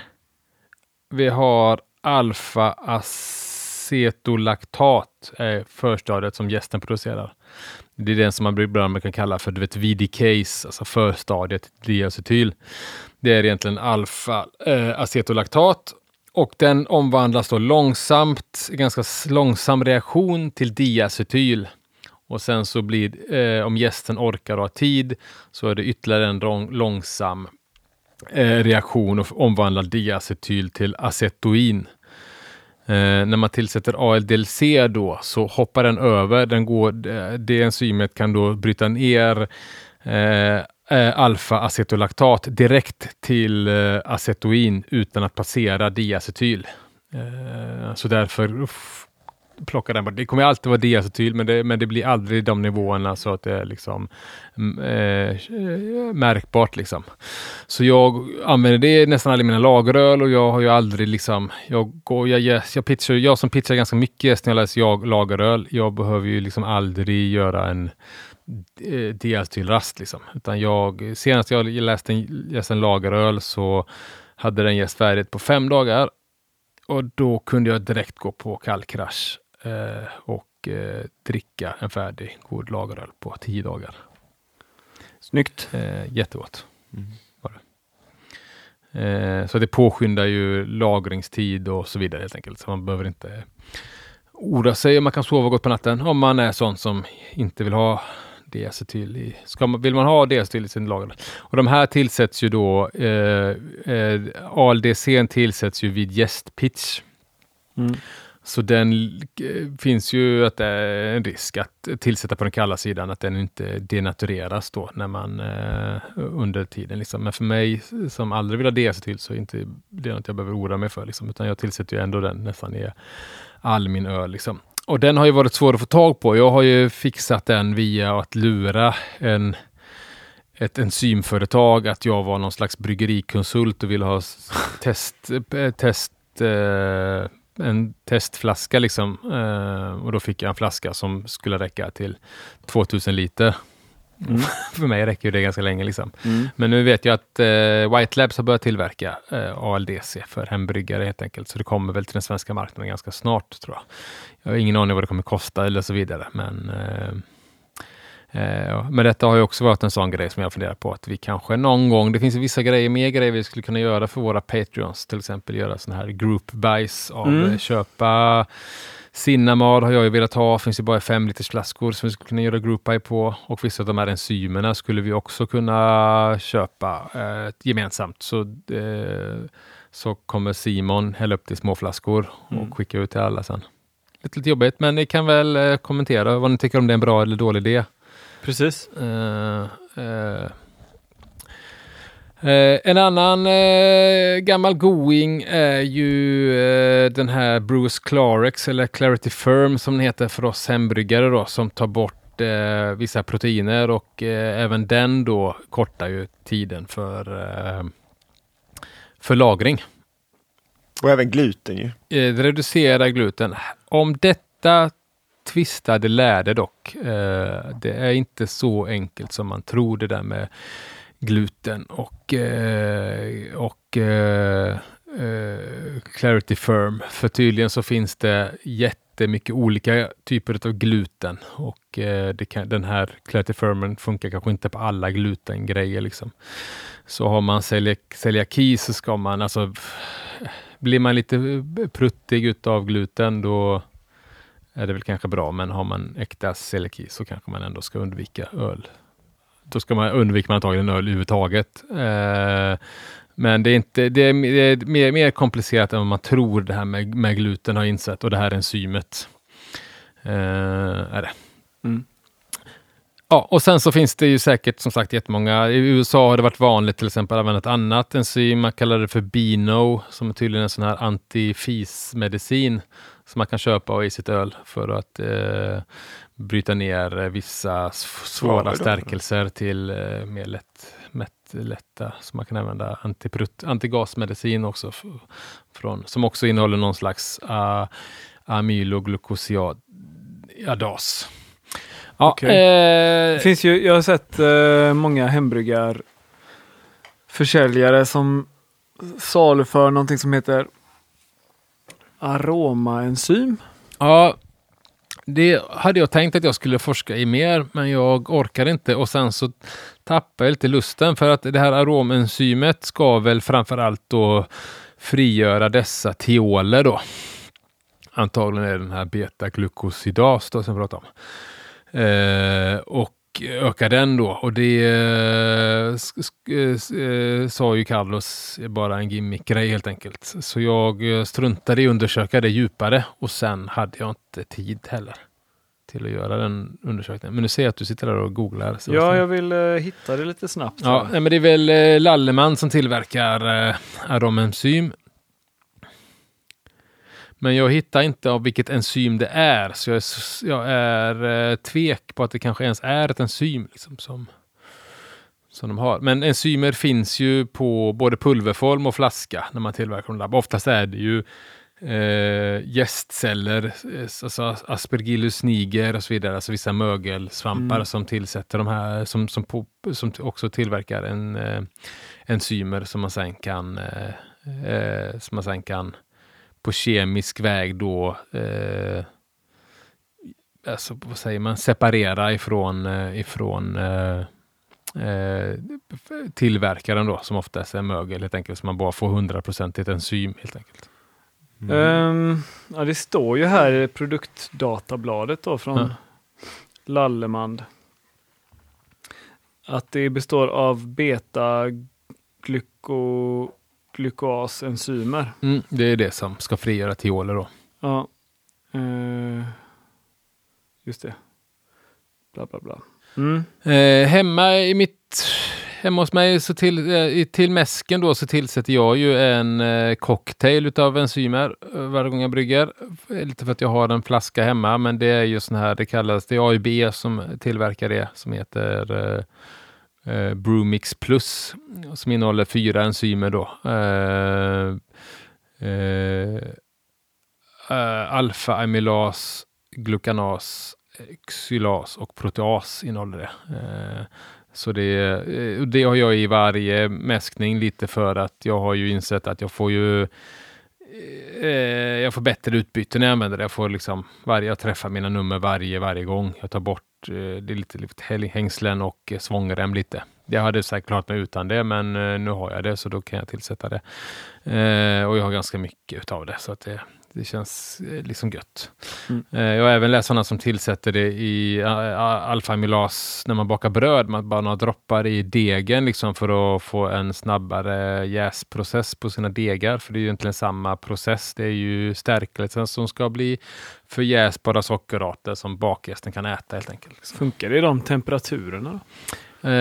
vi har alfa-acetolaktat, är eh, förstadiet som gästen producerar. Det är den som man ibland kan kalla för du vet, VDKs, alltså förstadiet till diacetyl. Det är egentligen alfa-acetolaktat eh, och den omvandlas då långsamt, ganska långsam reaktion till diacetyl. Och sen så blir, eh, om gästen orkar och har tid, så är det ytterligare en lång, långsam eh, reaktion och omvandlar diacetyl till acetoin. Eh, när man tillsätter ALDLC då så hoppar den över, den går, eh, det enzymet kan då bryta ner eh, eh, alfa-acetolaktat direkt till eh, acetoin utan att passera diacetyl. Eh, så därför plocka den. Det kommer alltid vara diacetyl men det, men det blir aldrig de nivåerna så att det är liksom mm, eh, märkbart liksom. Så jag använder det nästan aldrig i mina lageröl och jag har ju aldrig liksom, jag, går, jag, yes, jag, pitchar, jag som pitchar ganska mycket när jag läser jag, lageröl, jag behöver ju liksom aldrig göra en eh, diacetylrast liksom. Utan jag, senast jag läste en, läste en lageröl så hade den jäst färdigt på fem dagar och då kunde jag direkt gå på kallkrasch och eh, dricka en färdig god lageröl på tio dagar. Snyggt. Eh, jättegott. Mm. Eh, så det påskyndar ju lagringstid och så vidare helt enkelt. Så man behöver inte oroa sig om man kan sova gott på natten om man är sån som inte vill ha diacetyl i, ska man, vill man ha diacetyl i sin lager. Och de här tillsätts ju då, eh, eh, ALDC tillsätts ju vid gästpitch. Mm. Så den eh, finns ju att det är en risk att tillsätta på den kalla sidan, att den inte denatureras då när man eh, under tiden. Liksom. Men för mig som aldrig vill ha till så är inte det något jag behöver oroa mig för, liksom, utan jag tillsätter ju ändå den nästan i all min öl. Liksom. Och den har ju varit svår att få tag på. Jag har ju fixat den via att lura en ett enzymföretag att jag var någon slags bryggerikonsult och ville ha test, test eh, eh en testflaska liksom. Eh, och då fick jag en flaska som skulle räcka till 2000 liter. Mm. (laughs) För mig räcker ju det ganska länge liksom. Mm. Men nu vet jag att eh, White Labs har börjat tillverka eh, ALDC för hembryggare helt enkelt. Så det kommer väl till den svenska marknaden ganska snart tror jag. Jag har ingen aning vad det kommer kosta eller så vidare. Men, eh, men detta har ju också varit en sån grej som jag funderar på att vi kanske någon gång, det finns vissa grejer, mer grejer vi skulle kunna göra för våra Patreons. Till exempel göra sån här group buys av Mm. eh, köpa Cinnamar har jag ju velat ha, finns ju bara fem liters flaskor som vi skulle kunna göra group buy på. Och vissa av de här enzymerna skulle vi också kunna köpa eh, gemensamt. Så, eh, så kommer Simon hälla upp det i små flaskor och Mm. skicka ut till alla sen. Lite, lite jobbigt, men ni kan väl eh, kommentera vad ni tycker om det är en bra eller dålig idé. Precis. Eh, eh, eh, en annan eh, gammal going är ju eh, den här Bruce Clarex eller Clarity Firm som den heter för oss hembryggare då som tar bort eh, vissa proteiner och även den då kortar ju tiden för, för lagring. Och även gluten ju. Det reducerar gluten. Om detta tvistade lärde dock. Eh, det är inte så enkelt som man tror det där med gluten och, eh, och eh, Clarity Firm. För tydligen så finns det jättemycket olika typer av gluten och det kan, den här Clarity Firmen funkar kanske inte på alla glutengrejer. Liksom. Så har man celiaki så ska man alltså blir man lite pruttig utav gluten då är det väl kanske bra, men har man äkta celiaki så kanske man ändå ska undvika öl. Då ska man undvika man antagligen öl överhuvudtaget. Eh, men det är, inte, det är, det är mer, mer komplicerat än vad man tror det här med, med gluten har insett och det här enzymet. Eh, är det. Mm. Ja, och sen så finns det ju säkert som sagt jättemånga. I USA har det varit vanligt till exempel att använda ett annat enzym. Man kallar det för Bino som är tydligen en sån här antifismedicin som man kan köpa i sitt öl för att eh, bryta ner vissa svåra stärkelser till eh, mer lätt, mätt, lätta. Så man kan använda antiprut, antigasmedicin också från, som också innehåller någon slags uh, amyloglukosidas. Ja, Okej. eh, finns ju, jag har sett eh, många hembryggar försäljare som saluför någonting som heter aromaenzym. Ja, det hade jag tänkt att jag skulle forska i mer, men jag orkar inte. Och sen så tappar jag lite lusten för att det här aromenzymet ska väl framför allt då frigöra dessa tioler då. Antagligen är det den här beta-glukosidas då som jag pratar om. Eh, och öka den då. Och det eh, eh, sa ju Carlos bara en gimmick-grej helt enkelt. Så jag eh, struntade i att undersöka det djupare och sen hade jag inte tid heller till att göra den undersökningen. Men nu ser jag att du sitter där och googlar. Ja, Sebastian. jag vill eh, hitta det lite snabbt. Ja, här. men det är väl eh, Lalleman som tillverkar eh, aromenzym. Men jag hittar inte av vilket enzym det är, så jag är, jag är eh, tvek på att det kanske ens är ett enzym liksom, som, som de har. Men enzymer finns ju på både pulverform och flaska när man tillverkar dem. labb. Oftast är det ju eh, jästceller, eh, alltså aspergillus niger och så vidare, alltså vissa mögelsvampar Mm. som tillsätter de här, som, som, på, som också tillverkar en, eh, enzymer som man sen kan, eh, eh, som man sen kan på kemisk väg då eh, alltså, vad säger man, separera ifrån, eh, ifrån eh, eh, tillverkaren då, som oftast är mögel helt enkelt. Så man bara får 100% enzym helt enkelt. Ehm, ja, det står ju här i produktdatabladet då från Ja. Lallemand. Att det består av beta-glukoasenzymer. Mm, det är det som ska frigöra tioler då. Ja. Eh, just det. Bla bla bla. Mm. Eh, hemma i mitt Hemma hos mig så till, eh, till mäsken då så tillsätter jag ju en eh, cocktail utav enzymer eh, varje gång jag brygger. Lite för att jag har en flaska hemma, men det är ju sån här, det kallas, det är AIB som tillverkar det, som heter eh, Brewmix Plus, som innehåller fyra enzymer då. Eh, eh, eh Alfa-amylas, glukanas, xylas och proteas innehåller det. Eh, så det, eh, det har jag i varje mäskning lite för att jag har ju insett att jag får ju eh, jag får bättre utbyte när jag använder det. Jag får liksom varje, jag träffar mina nummer varje, varje gång. Jag tar bort Eh, det är lite, lite hängslen och eh, svångrem lite. Jag hade säkert klarat mig utan det, men eh, nu har jag det så då kan jag tillsätta det. Eh, och jag har ganska mycket utav det så att det, det känns eh, liksom gött. Mm. Eh, jag har även läst sådana som tillsätter det i uh, alfa-amylas när man bakar bröd. Man bara några droppar i degen liksom för att få en snabbare jäsprocess på sina degar. För det är ju egentligen samma process. Det är ju stärkelsen som ska bli förjäsbara sockerarter som bakgästen kan äta helt enkelt. Liksom. Funkar det i de temperaturerna? Eh,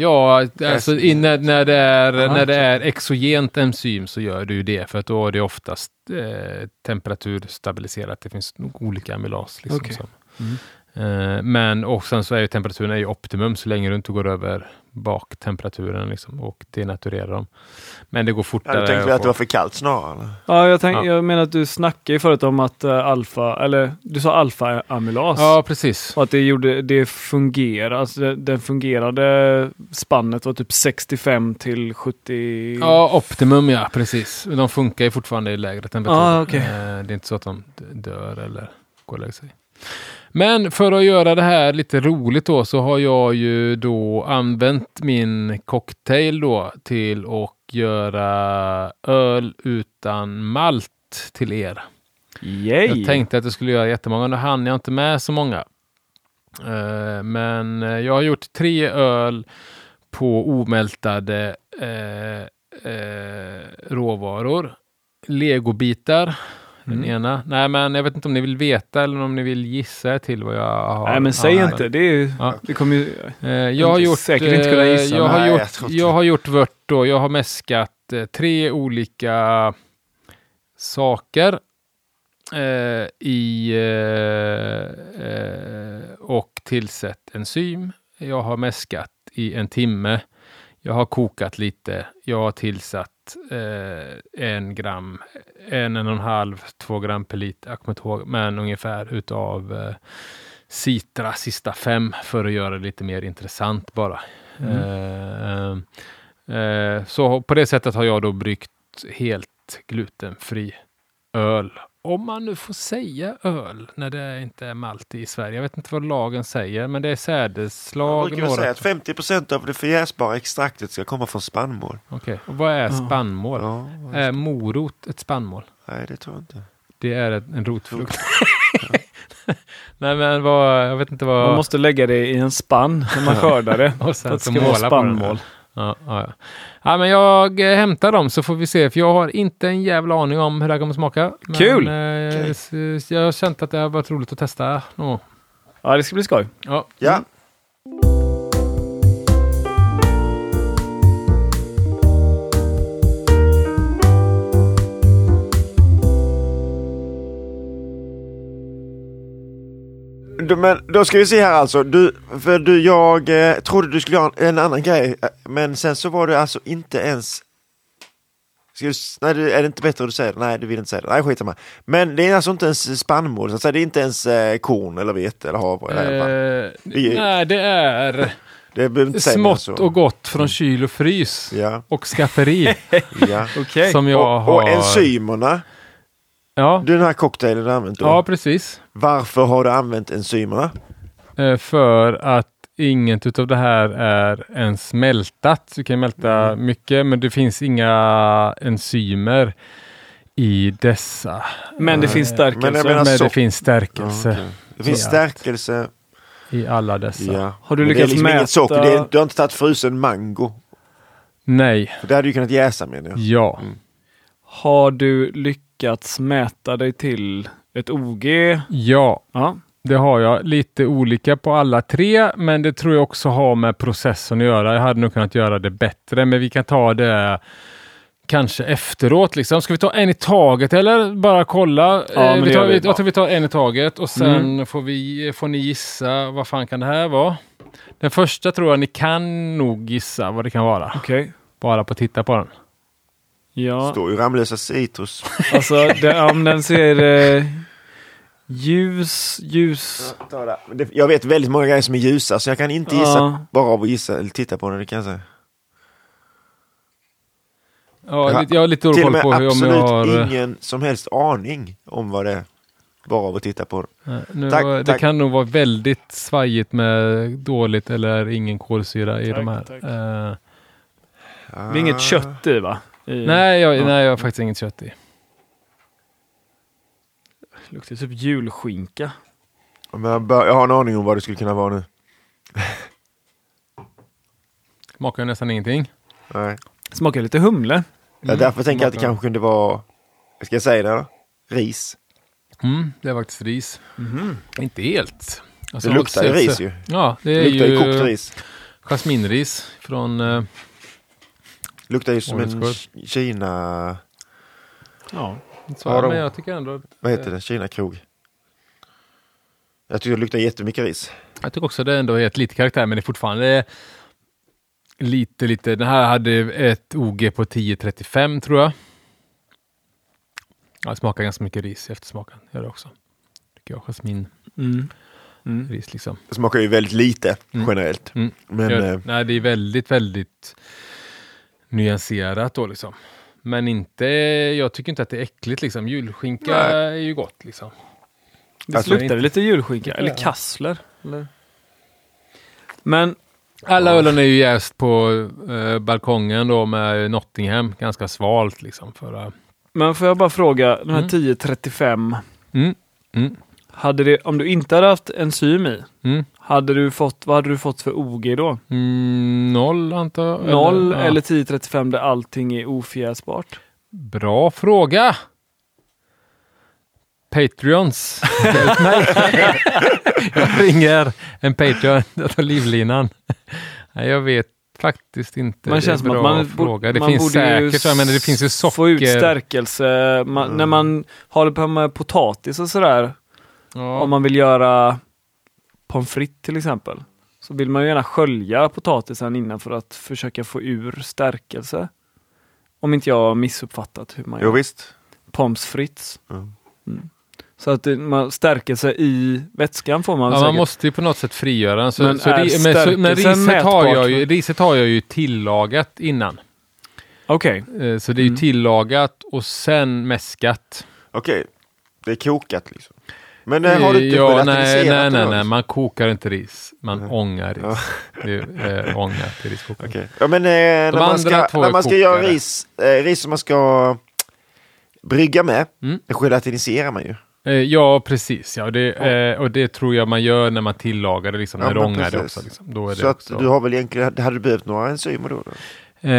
ja, alltså in, när, när, det är, Aha. när det är exogent enzym så gör du det. För att då är det oftast eh, temperaturstabiliserat. Det finns olika amylas. Liksom, Okej. som. Mm. Eh, men och sen så är ju temperaturen är ju optimum så länge du inte går över baktemperaturen liksom, och denaturerar dem. Men det går Ja, fortare. du tänkte att det var för kallt snarare? Ja, jag, tänk, Ja. jag menar att du snackade ju förut om att uh, alfa, eller du sa alfa-amylas. Ja, precis. Och att det, gjorde, det fungerar, alltså det, den fungerade spannet var typ 65 till 70. Ja, optimum ja, precis. De funkar ju fortfarande i lägre temperaturer. Ah, okej. Eh, Det är inte så att de dör eller går och lägger sig. Men för att göra det här lite roligt då så har jag ju då använt min cocktail då till att göra öl utan malt till er. Yay! Jag tänkte att jag skulle göra jättemånga, nu hann jag inte med så många. Eh, men eh, jag har gjort tre öl på omältade eh, råvaror. Legobitar, den Mm. ena. Nej, men jag vet inte om ni vill veta eller om ni vill gissa till vad jag har. Nej men säg Ja, inte, det är Ja. det kommer ju, Eh, jag har gjort, säkert inte kunna eh, gissa, jag har nej, gjort, jag jag har gjort vört då. Jag har mäskat eh, tre olika saker eh, i eh, eh, och tillsett enzym. Jag har mäskat i en timme. Jag har kokat lite. Jag har tillsatt eh, en gram, en, en och en halv, två gram per liter, jag kommer inte ihåg, men ungefär utav eh, Citra sista fem för att göra det lite mer intressant bara. Eh, eh, så på det sättet har jag då bryggt helt glutenfri öl. Om man nu får säga öl när det inte är malt i Sverige. Jag vet inte vad lagen säger, men det är Jag sädesslag. brukar säga att 50 procent av det förjäsbara extraktet ska komma från spannmål. Okej, och vad är Ja. spannmål? Ja, Är morot ett spannmål? nej, det tror jag inte. Det är en rotfrukt. (laughs) Nej men vad, jag vet inte vad... man måste lägga det i en spann när man skördar det. (laughs) och sen så måla på den. Ja, ja, ja. men jag hämtar dem så får vi se. För jag har inte en jävla aning om hur det här kommer smaka. Men, Kul! eh, s- Jag har känt att det har varit roligt att testa. någon. Ja, det ska bli skoj. Ja. Ja, Du, men då ska vi se här alltså. Du, för du, jag eh, trodde du skulle göra en, en annan grej. eh, Men sen så var det alltså inte ens... Ska du, nej, det- är det inte bättre att du säger det? Nej, du vill inte säga det. Nej, skit med. Men det är alltså inte ens spannmål. Så att säga. Det är inte ens eh, korn eller vete eller havre. Eh, Det är- nej, det är det smått så. och gott från kyl och frys. Ja, Och skafferi (laughs) ja. Okej. som jag och, har. och enzymerna Ja, Den här cocktailen du använt då. ja precis. Varför har du använt enzymerna? Eh, för att inget utav det här är ens smältat. Du kan mälta Mm. mycket, men det finns inga enzymer i dessa. Men det finns stärkelse. Men Men det finns stärkelse Ja, okej. Det finns Ja. stärkelse. i alla dessa. Ja. Har du Men det är lyckats liksom mäta- inget socker. Det är, du har inte tagit frusen mango. Nej, För det hade ju kunnat jäsa med det. ja. Mm. Har du lyckats mäta dig till ett OG? Ja, Ja. det har jag. Lite olika på alla tre, men det tror jag också har med processen att göra. Jag hade nog kunnat göra det bättre, men vi kan ta det kanske efteråt. Liksom. Ska vi ta en i taget eller bara kolla? Ja, Eh, vi tar, vi. Jag tror vi tar en i taget och sen Mm. får, vi, får ni gissa vad fan kan det här vara? Den första tror jag ni kan nog gissa vad det kan vara. Okej. Bara på att titta på den. Ja, står ju Ramlösa citrus. alltså det, om den ser eh, ljus, ljus. Ta det. Jag vet väldigt många grejer som är ljusa så jag kan inte gissa Ja. bara av att gissa eller titta på den. Det kan jag säga. Ja, Jag har lite- jag har lite koll med på hur om absolut jag har... ingen som helst aning om vad det är. Bara av att titta på den. Nej, Nu, Tack, det tack. kan nog vara väldigt svajigt med dåligt eller ingen kolsyra i Tack, de här. tack. Eh, Det är inget kött i va? I, nej, jag, Ja. nej, jag har faktiskt inget kött i. Luktar typ julskinka. Men jag, bör, jag har en aning om vad det skulle kunna vara nu. Smakar ju nästan ingenting. Nej. Smakar lite humle. Ja, därför tänker jag att det kanske kunde vara, ska jag säga det då? Ris. Mm, det är faktiskt ris. Inte helt. Alltså, det luktar ju ris ju. Ja, det Det är luktar ju ju kokt ris. jasminris från... eh, Luktar ju som en Kina, Ja. så, Ja, de- men jag tycker ändå... vad heter det, Kina krog. Jag tycker det luktar jättemycket ris. Jag tycker också det ändå är ett lite karaktär, men det är fortfarande lite, lite. Den här hade ett OG på 1035 tror jag. Ja, det smakar ganska mycket ris i eftersmaken. Gör det också. Tycker jag. Jasminris Mm. Mm. liksom. Det smakar ju väldigt lite Mm. generellt. Mm. Men Gör, eh, nej, det är väldigt, väldigt nyanserat då liksom. Men inte, jag tycker inte att det är äckligt liksom. Julskinka Nej. är ju gott liksom. Det Alltså, luktar inte- lite julskinka. Ja. Eller kassler. Eller? Men Alla Ja. ölen är ju jäst på eh, balkongen då med Nottingham. Ganska svalt liksom. För, Men får jag bara fråga, den här Mm. 1035. mm, mm, Hade det, om du inte hade haft enzym i, mm. hade du fått, vad hade du fått för OG då? Mm, noll antar jag. Noll ja. eller 1035 där allting är ofjäsbart? Bra fråga! Patreons. (laughs) Nej. jag ringer en Patreon. Jag tar livlinan. Nej, jag vet faktiskt inte. Man Det känns som att man, fråga. Det man finns borde ju säkert, jag menar, det finns ju socker. få ut stärkelse. Man, Mm. När man håller på med potatis och sådär, Ja. om man vill göra pommes frites till exempel, så vill man ju gärna skölja potatisen innan för att försöka få ur stärkelse. Om inte jag har missuppfattat hur man jo gör visst. pommes frites. Mm. Så att man stärkelse i vätskan får man Ja, man säkert. måste ju på något sätt frigöra den. Så, Men så är ri- men, så, men riset, har jag ju, riset har jag ju tillagat innan. Okej, Eh, Så det är ju Mm. tillagat och sen mäskat. Okej, det är kokat liksom. Men eh, har du inte ja, nej, gelatiniserat nej, det nej, då? nej, man kokar inte ris. Man Nej. ångar ris. Ja. Det är eh, ånga till riskokaren. Okej. Ja men eh, när, man ska, när är man ska göra ris, eh, ris som man ska brygga med, Mm. det gelatiniserar man ju. Eh, ja, precis. Ja, det, eh, och det tror jag man gör när man tillagar det, liksom, Ja, när men ångar det också. Liksom. Då är Så det att också. du har väl egentligen, hade du behövt några enzymer då? då? Eh,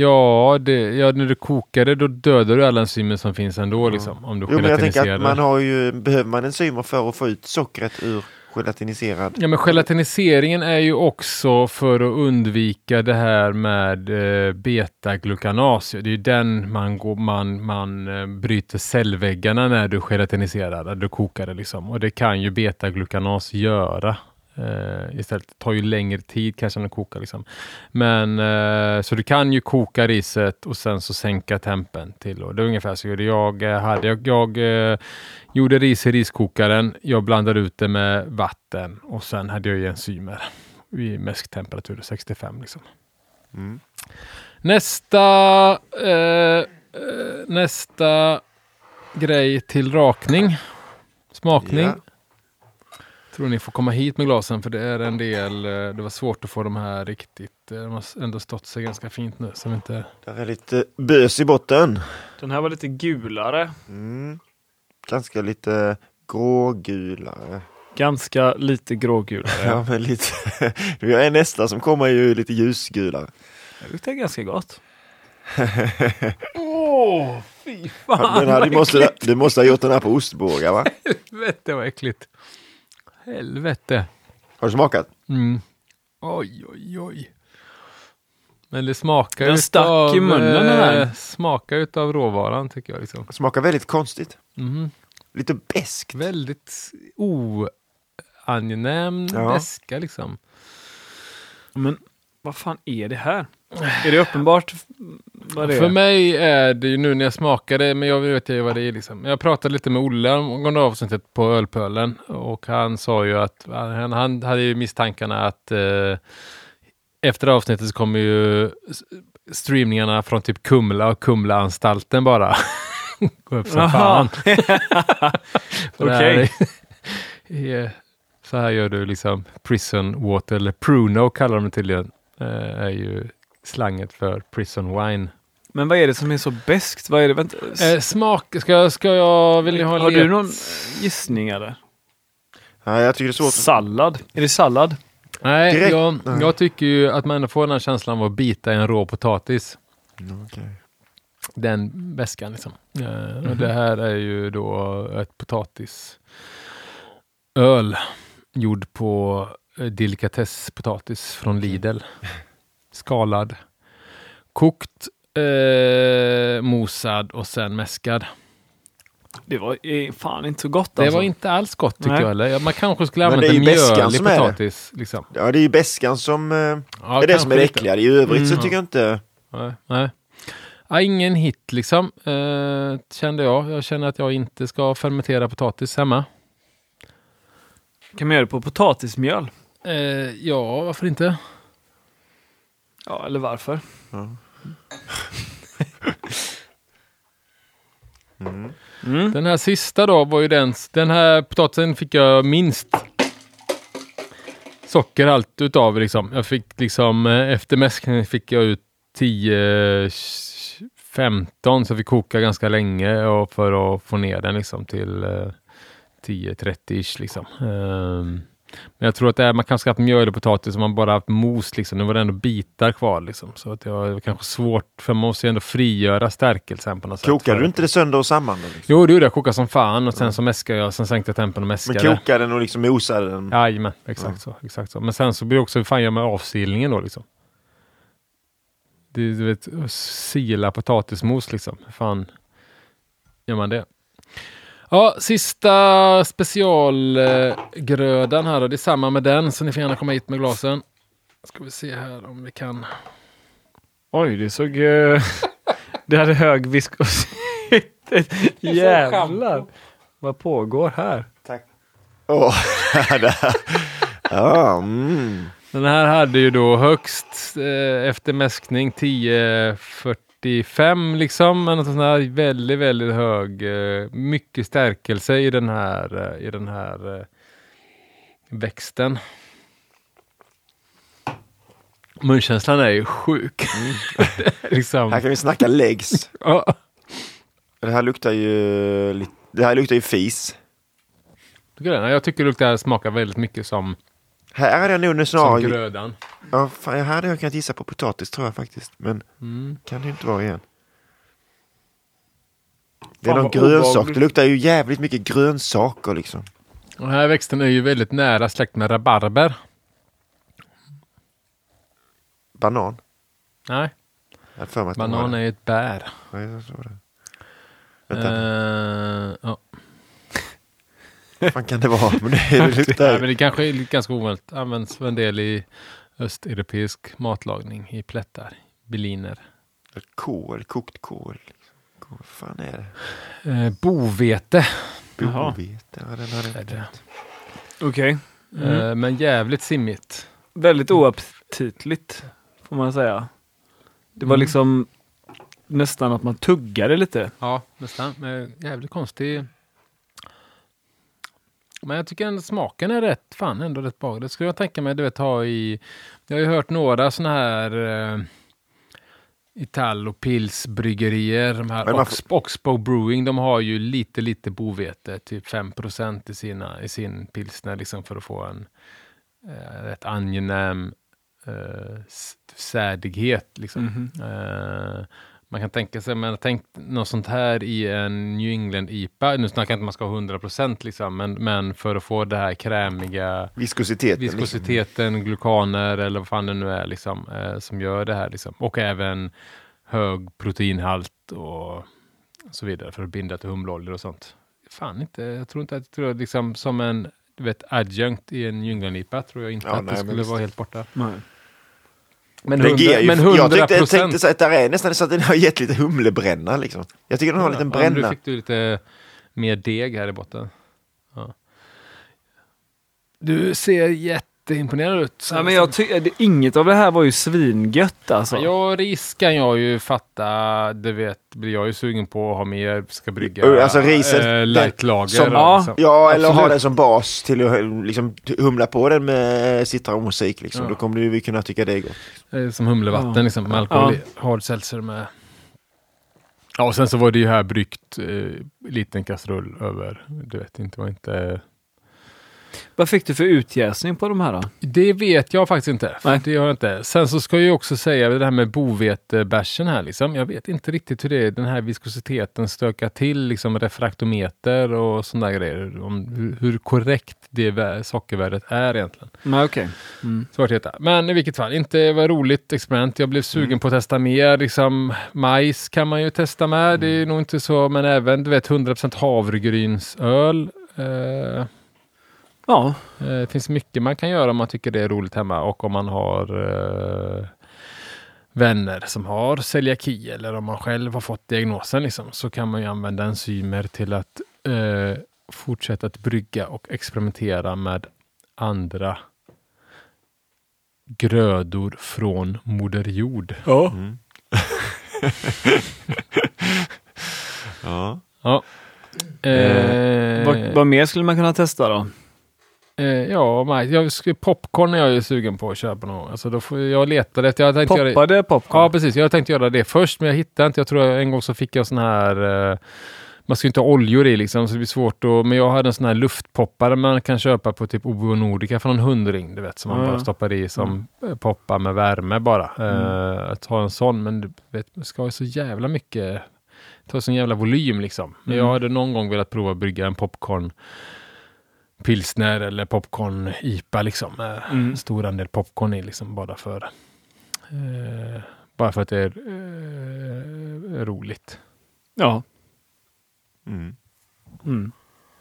ja, det, ja, när du kokar det då dödar du alla enzymer som finns ändå. Ja. Liksom, om du Jo men jag tänker att man har ju, behöver man enzymer för att få ut sockret ur gelatiniserad? Ja, men gelatiniseringen är ju också för att undvika det här med eh, beta-glukanas. Det är ju den man, går, man, man eh, bryter cellväggarna när du gelatiniserar, när du kokar det. Liksom. Och det kan ju beta-glukanas göra. Eh, istället det tar ju längre tid kanske än att koka. Liksom. Men eh, så du kan ju koka riset och sen så sänka tempen till. Och det är ungefär så jag gjorde. Jag, eh, hade, jag, jag eh, gjorde ris i riskokaren. Jag blandade ut det med vatten och sen hade jag ju enzymer i mäsktemperatur 65. Liksom. Mm. Nästa, nästa grej till rakning. Smakning. Ja. Tror ni får komma hit med glasen för det är en del, eh, det var svårt att få de här riktigt, eh, de har ändå stått sig ganska fint nu. Så inte, Där är lite bös i botten. Den här var lite gulare. Mm. Ganska lite grågulare. Ganska lite grågulare. Ja, men lite. (laughs) Nästa som kommer ju lite ljusgulare. Det luktar ganska gott. (laughs) Åh, fy fan Den här, du, måste, du måste ha gjort den här på ostbågar va? (laughs) Helvete vad äckligt. Helvete. Har du smakat? Mm. Oj, oj, oj. Men det smakar Den stack utav, i munnen, den här. eh, Smakar utav råvaran tycker jag. Liksom. Smakar väldigt konstigt. Mhm. Lite beskt. Väldigt oangenäm Ja. väska liksom. Men vad fan är det här? Är det uppenbart vad det är? För mig är det ju nu när jag smakar det, men jag vet ju vad det är liksom. Jag pratade lite med Olle angående avsnittet på Ölpölen och han sa ju att han, han hade ju misstankarna att eh, efter avsnittet så kommer ju streamningarna från typ Kumla och Kumlaanstalten bara (laughs) gå upp som fan. (laughs) Okej. Så här gör du liksom prison water, eller pruno kallar de det tydligen. Eh, är ju slanget för prison wine. Men vad är det som är så beskt? Vad är det? Vänta. Eh, smak, ska, ska jag, vill ni ha Har du led- någon gissning eller? Ja, jag tycker det är svårt. Sallad? Är det sallad? Nej, Direkt- jag, Nej. jag tycker ju att man ändå får den här känslan av att bita i en rå potatis. Mm, okej. Den väskan liksom. Eh, Mhm. och det här är ju då ett potatisöl gjord på delikatesspotatis från Lidl. Skalad. Kokt, eh, mosad och sen mäskad. Det var eh, fan inte så gott Det alltså. var inte alls gott tycker Nej. jag heller. Man kanske skulle Men använda det är ju beskan mjölig som är det. potatis. Liksom. Ja, det är ju beskan som eh, Ja, är det som är det lite. äckliga. I övrigt så Mm. tycker jag inte... Nej, nej. Ja, ingen hit liksom, eh, kände jag. Jag känner att jag inte ska fermentera potatis hemma. Kan man göra det på potatismjöl? Eh, ja, varför inte? Ja, eller varför? (laughs) Mm. Mm. Den här sista då var ju den, den här potatisen fick jag minst socker allt utav liksom. Jag fick liksom, eh, efter mäskningen fick jag ut 10, 15 så vi koka ganska länge och för att få ner den liksom till eh, 10-30 ish liksom. Ehm, men jag tror att det är, man kanske ha haft mjöl och potatis om man bara haft mos liksom. Nu var det ändå bitar kvar liksom. Så att det var kanske svårt, för man måste ju ändå frigöra stärkelsen på något sätt. Kokade du inte det sönder och samman? Liksom? Jo, det gjorde jag. Kokade som fan och sen så mäskade jag. Sen sänkte jag tempen och Men mäskade. kokade den och liksom mosade den? Jajamän, exakt så. Exakt så. Men sen så blir det också, hur fan gör man med avsilningen då liksom? Det, du vet, sila potatismos liksom. Hur fan gör man det? Ja, sista specialgrödan här då. Det är samma med den, så ni får gärna komma hit med glasen. Ska vi se här om vi kan. Det det såg... eh, (laughs) det hade hög viskositet. (laughs) Jävlar! Vad pågår här? Tack. (laughs) Ja, mm. Den här hade ju då högst eh, efter mäskning 1045 liksom. Men något sånt här väldigt, väldigt hög, eh, mycket stärkelse i den här, eh, i den här eh, växten. Munkänslan är ju sjuk. Är (laughs) liksom, Här kan vi snacka legs. (laughs) ja, Det här luktar ju, lite- det här luktar ju fis. jag tycker det luktar, smakar väldigt mycket som, Här hade jag nog som snarare... grödan. Ja, fan, här hade jag kunnat gissa på potatis tror jag faktiskt. Men Mm. kan det inte vara igen. Det är Fan, någon grönsak. Det luktar ju jävligt mycket grönsaker liksom. Och den här växten är ju väldigt nära släkt med rabarber. Banan. Nej, banan är ett bär. det. Ja, jag tror det. Vänta, Eh, ja. Fan kan det vara? Men det, det (laughs) Nej, luktar... men det kanske är ganska ovanligt. Används en del i östeuropeisk matlagning i plättar, beliner. Kål, kokt kål. Kål, Vad fan är det? Eh, bovete. Bovete. Ja, den hade Är det. Okej. Mm. Eh, men jävligt simmigt. Väldigt oaptitligt, får man säga. Det var Mm. liksom nästan att man tuggar det lite. Ja, nästan. Men jävligt konstig. Men jag tycker ändå smaken är rätt, fan ändå rätt bra. Det skulle jag tänka mig, du vet, ha i... Jag har ju hört några sådana här eh, Italo Pils bryggerier. De här man Ox, Oxbow Brewing, de har ju lite, lite bovete, typ 5 i, sina, i sin pilsner, liksom för att få en eh, rätt angenäm eh, sädighet. Liksom. Mhm. Eh, man kan tänka sig, men tänk något sånt här i en New England IPA. Nu snackar jag inte om man ska ha 100% liksom, men, men för att få det här krämiga Viskositeten. liksom. viskositeten, glukaner eller vad fan det nu är liksom, eh, som gör det här. Liksom. Och även hög proteinhalt och så vidare för att binda till humleoljor och sånt. Fan inte, jag tror inte att jag tror liksom som en du vet, adjunct i en New England IPA tror jag inte Ja, att nej, det skulle vara helt borta. Nej. Men Den ger ju, men jag 100 tyckte, jag procent. tänkte så att det är nästan så att den har gett lite humlebränna liksom. Jag tycker den har en liten Ja, bränna. Nu fick du lite mer deg här i botten. Ja. Du ser jätteimponerad ut. Ja, men jag ty- det- inget av det här var ju svingött alltså. Ja, ris kan jag ju fatta. Det vet, blir jag ju sugen på att ha mer, ska brygga alltså riset, eh, den- lightlager. som- Ja. liksom. Ja, eller ha Absolut. den som bas till att liksom, humla på den med citronmusik. Liksom. Ja. Då kommer du kunna tycka det är gott. Eh, Som humlevatten Ja. liksom, med alkohol Ja. Hard seltzer med. Ja, och sen så var det ju här bryggt eh, liten kastrull över. Du vet, inte var inte... Vad fick du för utjäsning på de här då? Det vet jag faktiskt inte. Nej. Det har jag inte. Sen så ska jag också säga det här med bovetebärsen här liksom. Jag vet inte riktigt hur det är, den här viskositeten stökar till liksom refraktometer och sådana grejer. Om hur, hur korrekt det vä- sockervärdet är egentligen. Nej, okej. Mm. Svårt att veta. Men i vilket fall, inte var roligt experiment. Jag blev sugen på att testa mer. Liksom, majs kan man ju testa med. Det är nog inte så, men även du vet 100% havregrynsöl. Eh, Ja, Eh, Det finns mycket man kan göra om man tycker det är roligt hemma och om man har eh, vänner som har celiaki eller om man själv har fått diagnosen liksom, så kan man ju använda enzymer till att eh, fortsätta att brygga och experimentera med andra grödor från Moder Jord. ja. (laughs) Ja. Ja. Eh, Vad, vad mer skulle man kunna testa då? Eh, ja, jag popcorn är jag ju sugen på att köpa någon. Alltså då får jag letade efter, jag tänkte göra. Poppade popcorn? Ja, precis. Jag tänkte göra det först, men jag hittade inte. Jag tror jag, en gång så fick jag sån här... Eh, man ska ju inte ha oljor i liksom, så det blir svårt att... Men jag hade en sån här luftpoppare man kan köpa på typ OBO Nordica för någon hundring, du vet, som man Ja, bara stoppar i som eh, poppar med värme bara. Eh, att ha en sån, men du vet, det ska ju så jävla mycket... Det tar sån jävla volym liksom. Men jag Mm. hade någon gång velat prova att brygga en popcorn pilsner eller popcorn IPA liksom. Med Mm. stor andel popcorn i liksom bara för eh, bara för att det är eh, roligt. Ja. Mm. Mm.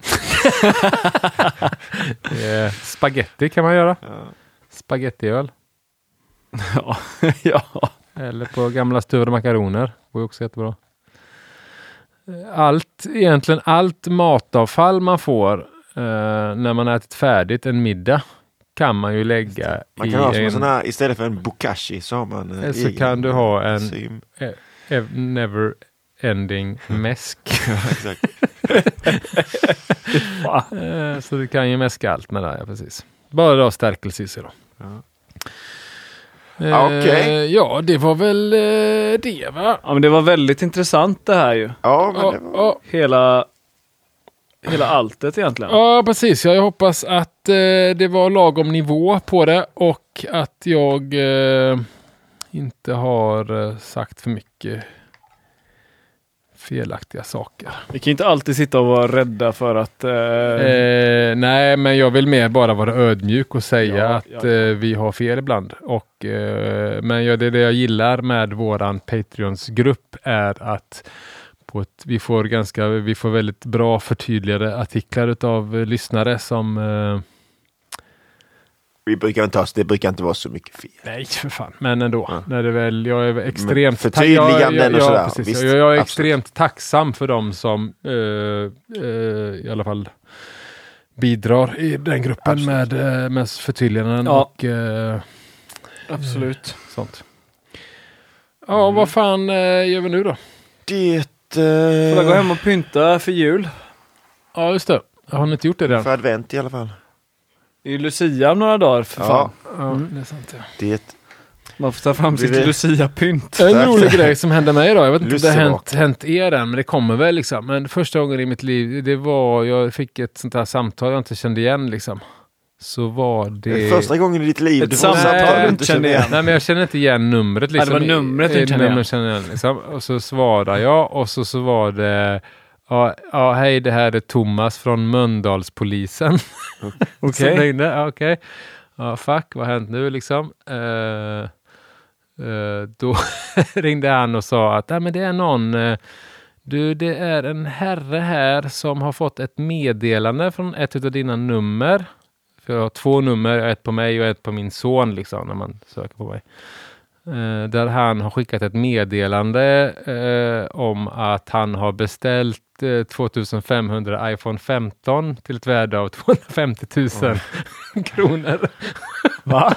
(laughs) Eh, spaghetti kan man göra. Ja. Spagettiöl. (laughs) ja. (laughs) ja. Eller på gamla stuvade makaroner. Går också jättebra. Eh, Allt, egentligen allt matavfall man får eh, när man har ätit färdigt en middag kan man ju lägga Man i kan ha som en en, sån här, istället för en bokashi så har man eh, Så egen kan du ha en- ev- never ending mäsk. (laughs) Ja, (laughs) exakt. (laughs) Eh, Så du kan ju mäska allt med det, ja precis. Bara då stärkelse i sig då. Ja. Eh, okej. Ja, det var väl eh, det va? ja, men det var väldigt intressant det här ju. Ja, men Ja, det var... ja, Hela, hela alltet egentligen. ja, precis. Jag hoppas att eh, det var lagom nivå på det och att jag eh, inte har eh, sagt för mycket felaktiga saker. Vi kan inte alltid sitta och vara rädda för att... Eh, Eh, nej, men jag vill mer bara vara ödmjuk och säga Ja, att ja. Eh, vi har fel ibland. Och, eh, men ja, det det jag gillar med våran Patreons-grupp är att på ett, vi, får ganska, vi får väldigt bra förtydligade artiklar utav eh, lyssnare som eh, Vi brukar inte ha, det brukar inte vara så mycket fel. Nej, för fan. Men ändå. Ja. När det väl, jag är extremt... Men förtydliganden och sådär, Precis. visst, jag, jag är absolut. extremt tacksam för dem som eh, eh, i alla fall bidrar i den gruppen med, eh, med förtydliganden Ja. och eh, absolut. sånt. Ja, vad fan eh, gör vi nu då? Det... Får jag gå Eh, hem och pynta för jul? Ja, just det. Har ni inte gjort det redan? för advent i alla fall. Det är ju Lucia om några dagar för Ja. fan. Ja, det är sant. Ja. Det... Man får ta fram sitt det- Lucia-pynt. En rolig grej som hände mig idag. Jag vet inte om det har hänt, hänt er än, men det kommer väl liksom. Men första gången i mitt liv, det var, jag fick ett sånt här samtal jag inte kände igen liksom. Så var det... Första gången i ditt liv Ett du får samtal du inte kände igen. Nej men jag känner inte igen numret liksom. det var numret du Eh, inte kände igen. jag igen liksom. Och så svarade jag och så, så var det Ja, ja, hej det här är Thomas från Mölndalspolisen. (laughs) Okej. Ringde. Ja, Okej. Ja, fuck, vad har hänt nu liksom? Eh, eh, då (laughs) ringde han och sa att Nej, men det är någon eh, du, det är en herre här som har fått ett meddelande från ett av dina nummer. Jag har två nummer, ett på mig och ett på min son liksom, när man söker på mig. Eh, där han har skickat ett meddelande eh, om att han har beställt eh, 2500 iPhone 15 till ett värde av 250 000 (laughs) kronor. Va?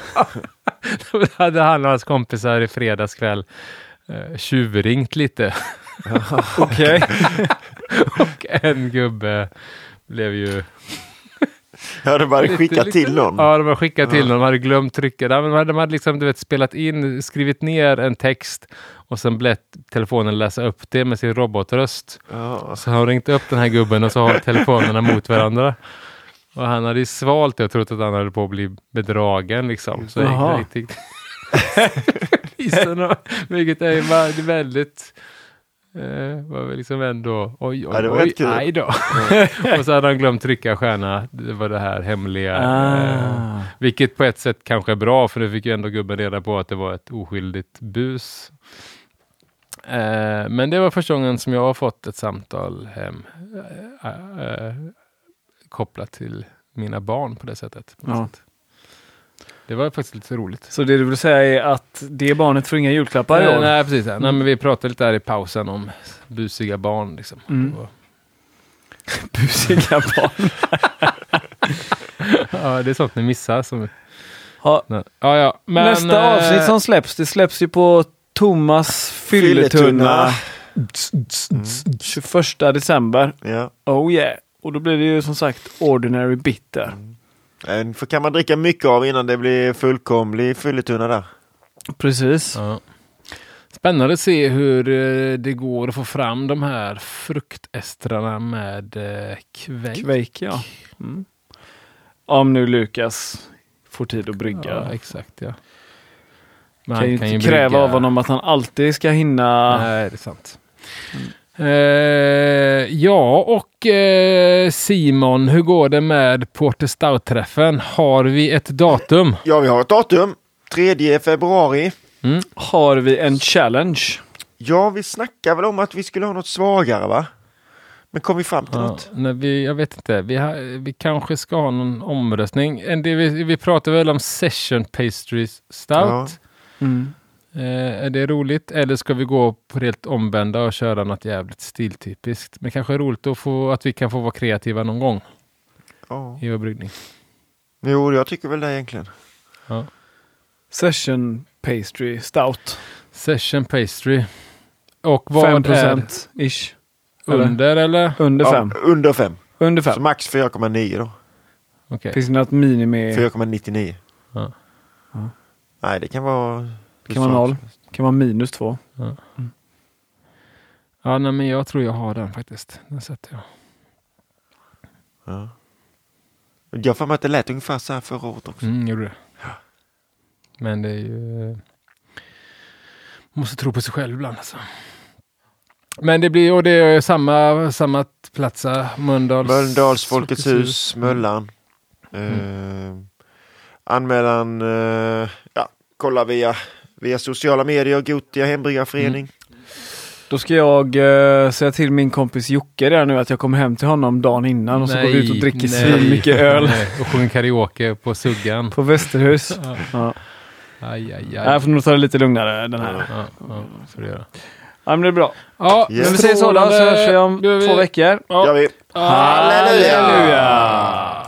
Då (laughs) hade han och hans kompisar i fredags kväll eh, tjuvringt lite. (laughs) Okej. Och en gubbe blev ju... Ja, de bara lite- skickat till någon. Ja, de hade skickat till någon. De hade glömt trycka. De hade, de hade liksom, du vet, spelat in, skrivit ner en text och sen blivit telefonen läsa upp det med sin robotröst. Ja. Så har de ringt upp den här gubben och så har telefonerna mot varandra. Och han hade ju svalt det och trott att han hade på att bli bedragen liksom. Så Jaha. gick, (laughs) och, vilket är väldigt Eh, var väl liksom ändå, oj, oj, Ja, oj, aj då. (laughs) och så hade han glömt trycka stjärna. Det var det här hemliga. Eh, Ah. vilket på ett sätt kanske är bra, för det fick ju ändå gubben reda på att det var ett oskyldigt bus. Eh, men det var första gången som jag har fått ett samtal hem eh, eh, kopplat till mina barn på det sättet. På Ja. sätt. Det var faktiskt lite roligt. Så det du vill säga är att det barnet får inga julklappar i år? nej, precis. Nej, men vi pratade lite där i pausen om busiga barn. Liksom. Mm. Var- (laughs) Busiga barn. (laughs) ja, det är sånt ni missar. Som... Ja. Ja, ja. Men, Nästa eh, avsnitt som släpps, det släpps ju på Thomas fylletunna Fylletunna. 21 december. Ja. Oh yeah. Och då blir det ju som sagt Ordinary Bitter. En för kan man dricka mycket av innan det blir fullkomlig fylletunna där. Precis. Ja. Spännande att se hur eh, det går att få fram de här fruktestrarna med eh, kveik. Kveik ja. Mm. Om nu Lukas får tid att brygga. Ja, exakt ja. Men kan ju inte kräva brygga- av honom att han alltid ska hinna. Nej, det är sant. Eh, ja, och eh, Simon, hur går det med Porter Stout-träffen? Har vi ett datum? Ja, vi har ett datum. 3 februari. Har vi en challenge? Ja, vi snackar väl om att vi skulle ha något svagare va? Men kom vi fram till Ja, något? nej, vi, jag vet inte. Vi, har, vi kanske ska ha någon omröstning. En del, vi, vi pratar väl om Session Pastry Stout. Ja. Mm. Eh, är det roligt? Eller ska vi gå på helt omvända och köra något jävligt stiltypiskt? Men kanske är roligt att, få, att vi kan få vara kreativa någon gång Ja. i vår bryggning. Jo, jag tycker väl det egentligen. Ja. Session Pastry Stout. Session Pastry. Och vad 5 är procent ish. Eller? under eller? Under Ja, 5. under 5. Under Så 5. max 4,9 då. Okej. Finns det något minimi? 4,99. Ja. Ja. Nej, det kan vara... Det kan vara noll. kan vara minus 2. Ja, nej, men jag tror jag har den faktiskt. Den sätter jag. Ja. Jag för mig att det lät ungefär så här förra året också. Mm, gjorde det. Men det är ju... eh, Måste tro på sig själv ibland alltså. Men det blir, och det är samma, samma plats, äh, Mölndals... Mölndals Folkets hus, Mm. Möllan. Eh, anmälan, eh, ja, kolla via, via sociala medier, Gotia hembryggarförening. Då ska jag eh, säga till min kompis Jocke där nu att jag kommer hem till honom dagen innan och så går vi ut och dricker svin mycket öl Nej, och sjunger karaoke på Suggan. på Västerhus. Ja. Ja. Aj, aj, aj. Jag får nog ta det lite lugnare den här. Ja, ja, så det gör. Ja, men det är bra. Ja, Yes. Men vi ses så då, så hörs vi om Du, vi- två veckor. Ja. Halleluja! Halleluja!